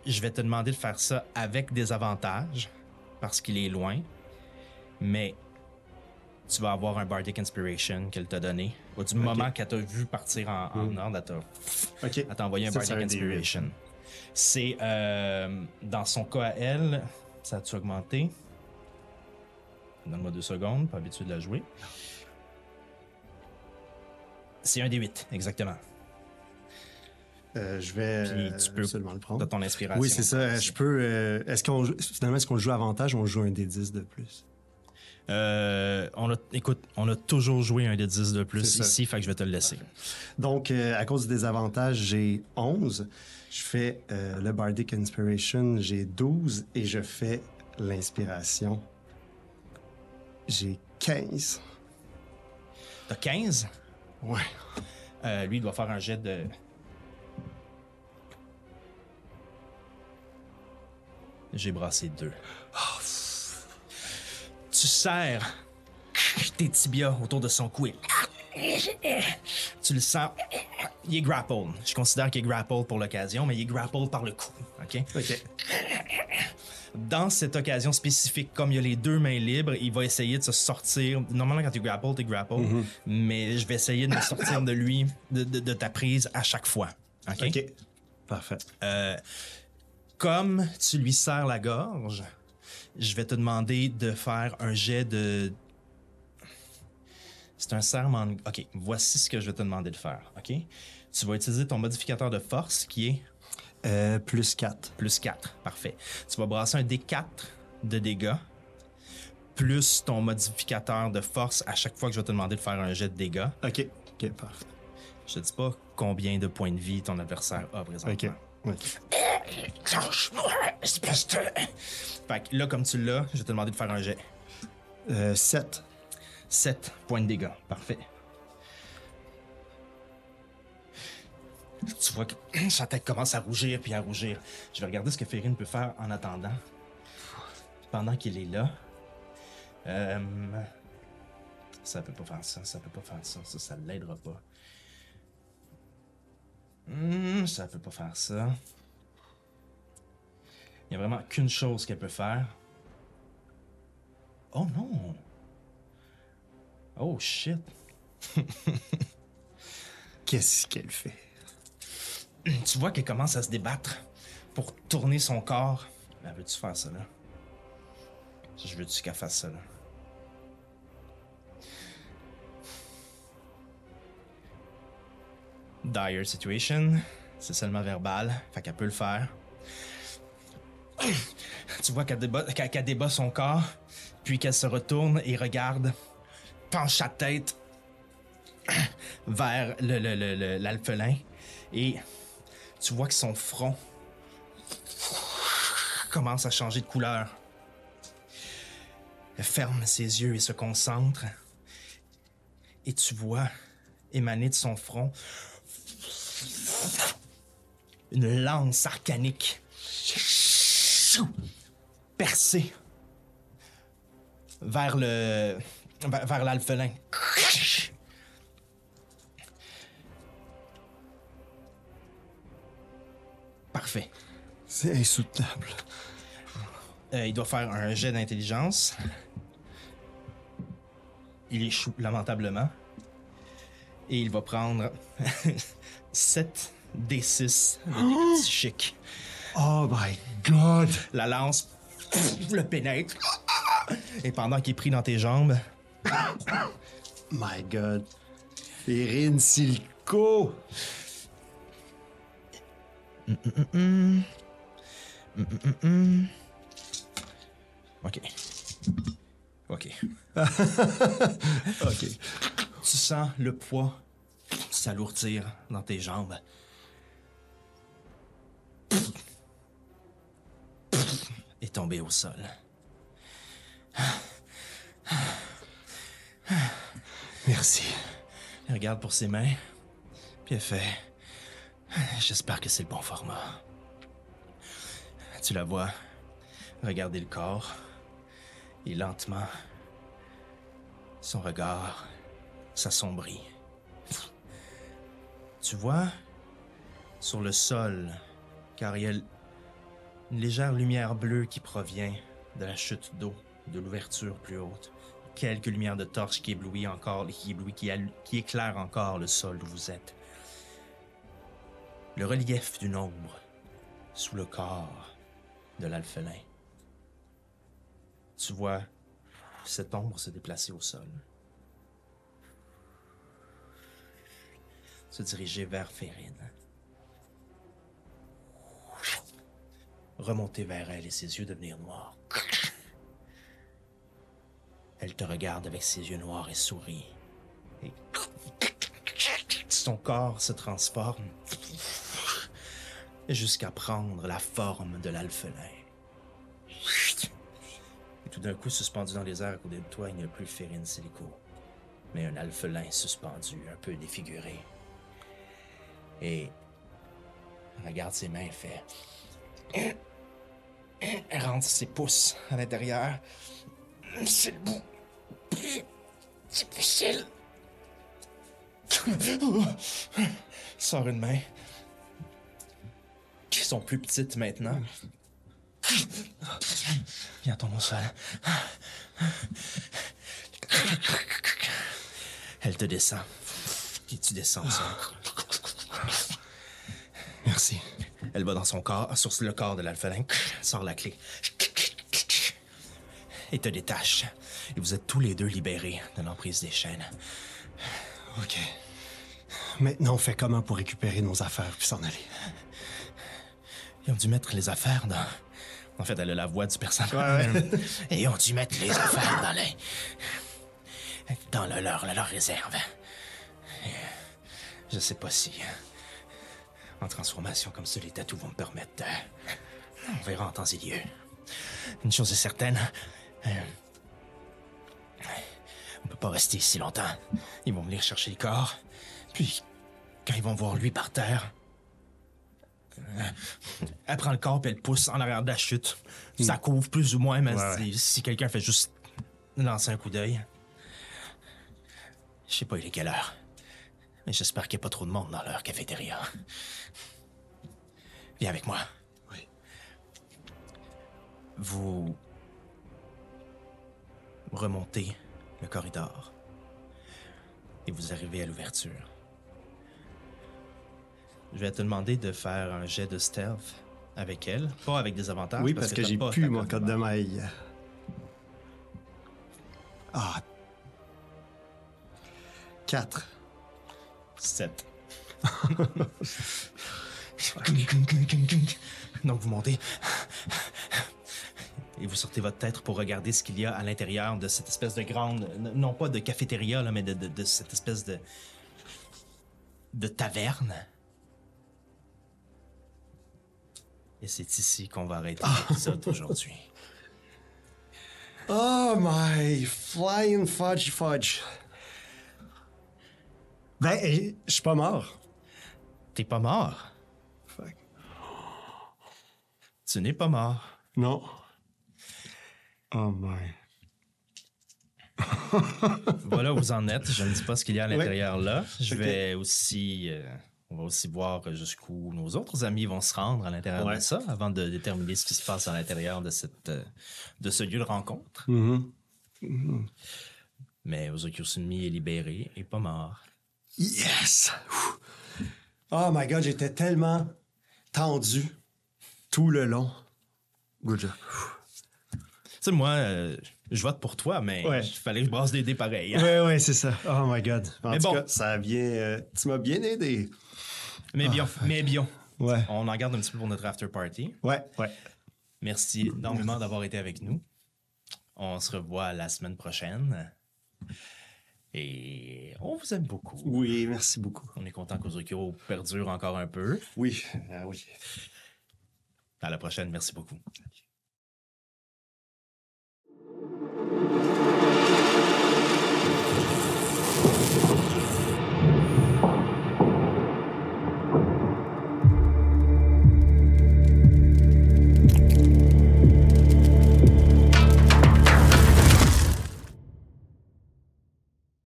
je vais te demander de faire ça avec des avantages parce qu'il est loin, mais tu vas avoir un Bardic Inspiration qu'elle t'a donné. Au du moment qu'elle t'a vu partir en, en ordre, elle t'a envoyé un Ça, Bardic des Inspiration. C'est euh, dans son cas à elle, ça a-tu augmenté? Donne-moi deux secondes, pas habitué de la jouer. C'est un des 8, exactement. Euh, je vais Puis euh, tu peux- absolument le prendre. De ton inspiration. Oui, c'est ça. Je peux. euh, est-ce qu'on finalement est-ce qu'on joue avantage ou on joue un des 10 de plus? Euh, on a, écoute, on a toujours joué un des 10 de plus ici, fait que je vais te le laisser. Donc euh, à cause des avantages, j'ai 11. Je fais euh, le Bardic Inspiration, j'ai 12 et je fais l'inspiration. J'ai 15. T'as 15? Ouais. Euh, lui, il doit faire un jet de. J'ai brassé deux. Tu serres tes tibias autour de son cou. et- Tu le sens. Il est grappled. Je considère qu'il est grappled pour l'occasion, mais il est grappled par le cou. OK? OK. Dans cette occasion spécifique, comme il y a les deux mains libres, il va essayer de se sortir. Normalement, quand tu grapple, tu grapple. Mais je vais essayer de me sortir de lui, de, de- de ta prise à chaque fois. OK? OK. Parfait. Euh, comme tu lui serres la gorge, je vais te demander de faire un jet de. C'est un serment. de- Ok, voici ce que je vais te demander de faire. Ok, tu vas utiliser ton modificateur de force qui est? Euh, plus 4. plus 4. Parfait. Tu vas brasser un D4 de dégâts plus ton modificateur de force à chaque fois que je vais te demander de faire un jet de dégâts. OK. OK, parfait. Je te dis pas combien de points de vie ton adversaire a présentement. OK. Espèce de... Fait que là, comme tu l'as, je vais te demander de faire un jet. Euh, 7. 7 points de dégâts. Parfait. Tu vois que sa tête commence à rougir puis à rougir. Je vais regarder ce que Ferrine peut faire en attendant. Pendant qu'il est là. Euh, Ça peut pas faire ça, ça peut pas faire ça, ça, ça l'aidera pas. Hmm, ça peut pas faire ça. Il y a vraiment qu'une chose qu'elle peut faire. Oh non! Oh shit! Qu'est-ce qu'elle fait? Tu vois qu'elle commence à se débattre pour tourner son corps. Ben, veux-tu faire ça là? Je veux-tu qu'elle fasse ça là? Dire situation. C'est seulement verbal, fait qu'elle peut le faire. Tu vois qu'elle débat, qu'elle débat son corps, puis qu'elle se retourne et regarde, penche sa tête vers le, le- le- l'alphelin, et tu vois que son front commence à changer de couleur. Elle ferme ses yeux et se concentre, et tu vois émaner de son front une lance arcanique percée vers le vers, l'alphelin. Parfait. C'est insoutenable. Euh, il doit faire un jet d'intelligence. Il échoue lamentablement. Et il va prendre 7 D6 de dégâts psychiques. Oh my god! La lance le pénètre. Et pendant qu'il est pris dans tes jambes, My god. Erin Silco! Ok. Ok. Ok. Tu sens le poids s'alourdir dans tes jambes. Et tomber au sol. Merci. Elle regarde pour ses mains, puis elle fait J'espère que c'est le bon format. Tu la vois regarder le corps, et lentement, son regard s'assombrit. Tu vois, sur le sol, car il y a une légère lumière bleue qui provient de la chute d'eau, de l'ouverture plus haute. Quelques lumières de torche qui éblouissent encore, qui éblouit, éclairent encore le sol où vous êtes. Le relief d'une ombre sous le corps de l'alphelin. Tu vois cette ombre se déplacer au sol. Se diriger vers Férine. Remonter vers elle et ses yeux devenir noirs. Elle te regarde avec ses yeux noirs et sourit. Son corps se transforme jusqu'à prendre la forme de l'alphelin. Et tout d'un coup, suspendu dans les airs à côté de toi, il n'y a plus Férine Silico, mais un alphelin suspendu, un peu défiguré. Et regarde ses mains fait. Elle rentre ses pouces à l'intérieur. C'est le bout. difficile. Sort une main. Qui sont plus petites maintenant? Viens, tombe au sol. Elle te descend. Et tu descends au sol. Merci. Elle va dans son corps, sur le corps de l'alphelin, sort la clé. Et te détache. Et vous êtes tous les deux libérés de l'emprise des chaînes. Ok. Maintenant, on fait comment pour récupérer nos affaires puis s'en aller? Ils ont dû mettre les affaires dans. En fait, elle a la voix du personnage. Et ils ont dû mettre les affaires dans les. Dans le leur, leur réserve. Je sais pas si. En transformation comme ça, les tatous vont me permettre de. On verra en temps et lieu. Une chose est certaine. euh, On peut pas rester ici longtemps. Ils vont venir chercher le corps. Puis, quand ils vont voir lui par terre, elle prend le corps puis elle le pousse en arrière de la chute. Ça couvre plus ou moins, mais Ouais, si quelqu'un fait juste lancer un coup d'œil. Je sais pas il est quelle heure. J'espère qu'il n'y a pas trop de monde dans leur cafétéria. Viens avec moi. Oui. Vous remontez le corridor et vous arrivez à l'ouverture. Je vais te demander de faire un jet de stealth avec elle, pas avec des avantages. Oui, parce que, j'ai pas pu mon code de maille. Ah. 4. 7. Donc vous montez. Et vous sortez votre tête pour regarder ce qu'il y a à l'intérieur de cette espèce de grande, non pas de cafétéria, là, mais de, de- de cette espèce de, de taverne. Et c'est ici qu'on va arrêter l'épisode aujourd'hui. Oh my flying fudge fudge. Ben, je suis pas mort. T'es pas mort? Fuck. Tu n'es pas mort. Non. Oh my. Voilà où vous en êtes. Je ne dis pas ce qu'il y a à Ouais. l'intérieur là. Je vais aussi. euh, on va aussi voir jusqu'où nos autres amis vont se rendre à l'intérieur Ouais. de ça avant de déterminer ce qui se passe à l'intérieur de, cette, euh, de ce lieu de rencontre. Mhm. Mais Ozokyo Sunmi est libéré et pas mort. Yes! Ouh. Oh my god, j'étais tellement tendu tout le long. Good job. Tu sais, moi, euh, je vote pour toi, mais Ouais. il fallait que je brasse des dés pareils. hein. Ouais, ouais, c'est ça. Oh my god. En Mais tout bon. cas, ça bien. euh, tu m'as bien aidé. Mais bien, mais bien. Ouais. On en garde un petit peu pour notre after party. Ouais, ouais. Merci énormément d'avoir été avec nous. On se revoit la semaine prochaine. Et on vous aime beaucoup. Oui, merci beaucoup. On est content qu'Ozokyo perdure encore un peu. Oui, ah oui. À la prochaine. Merci beaucoup.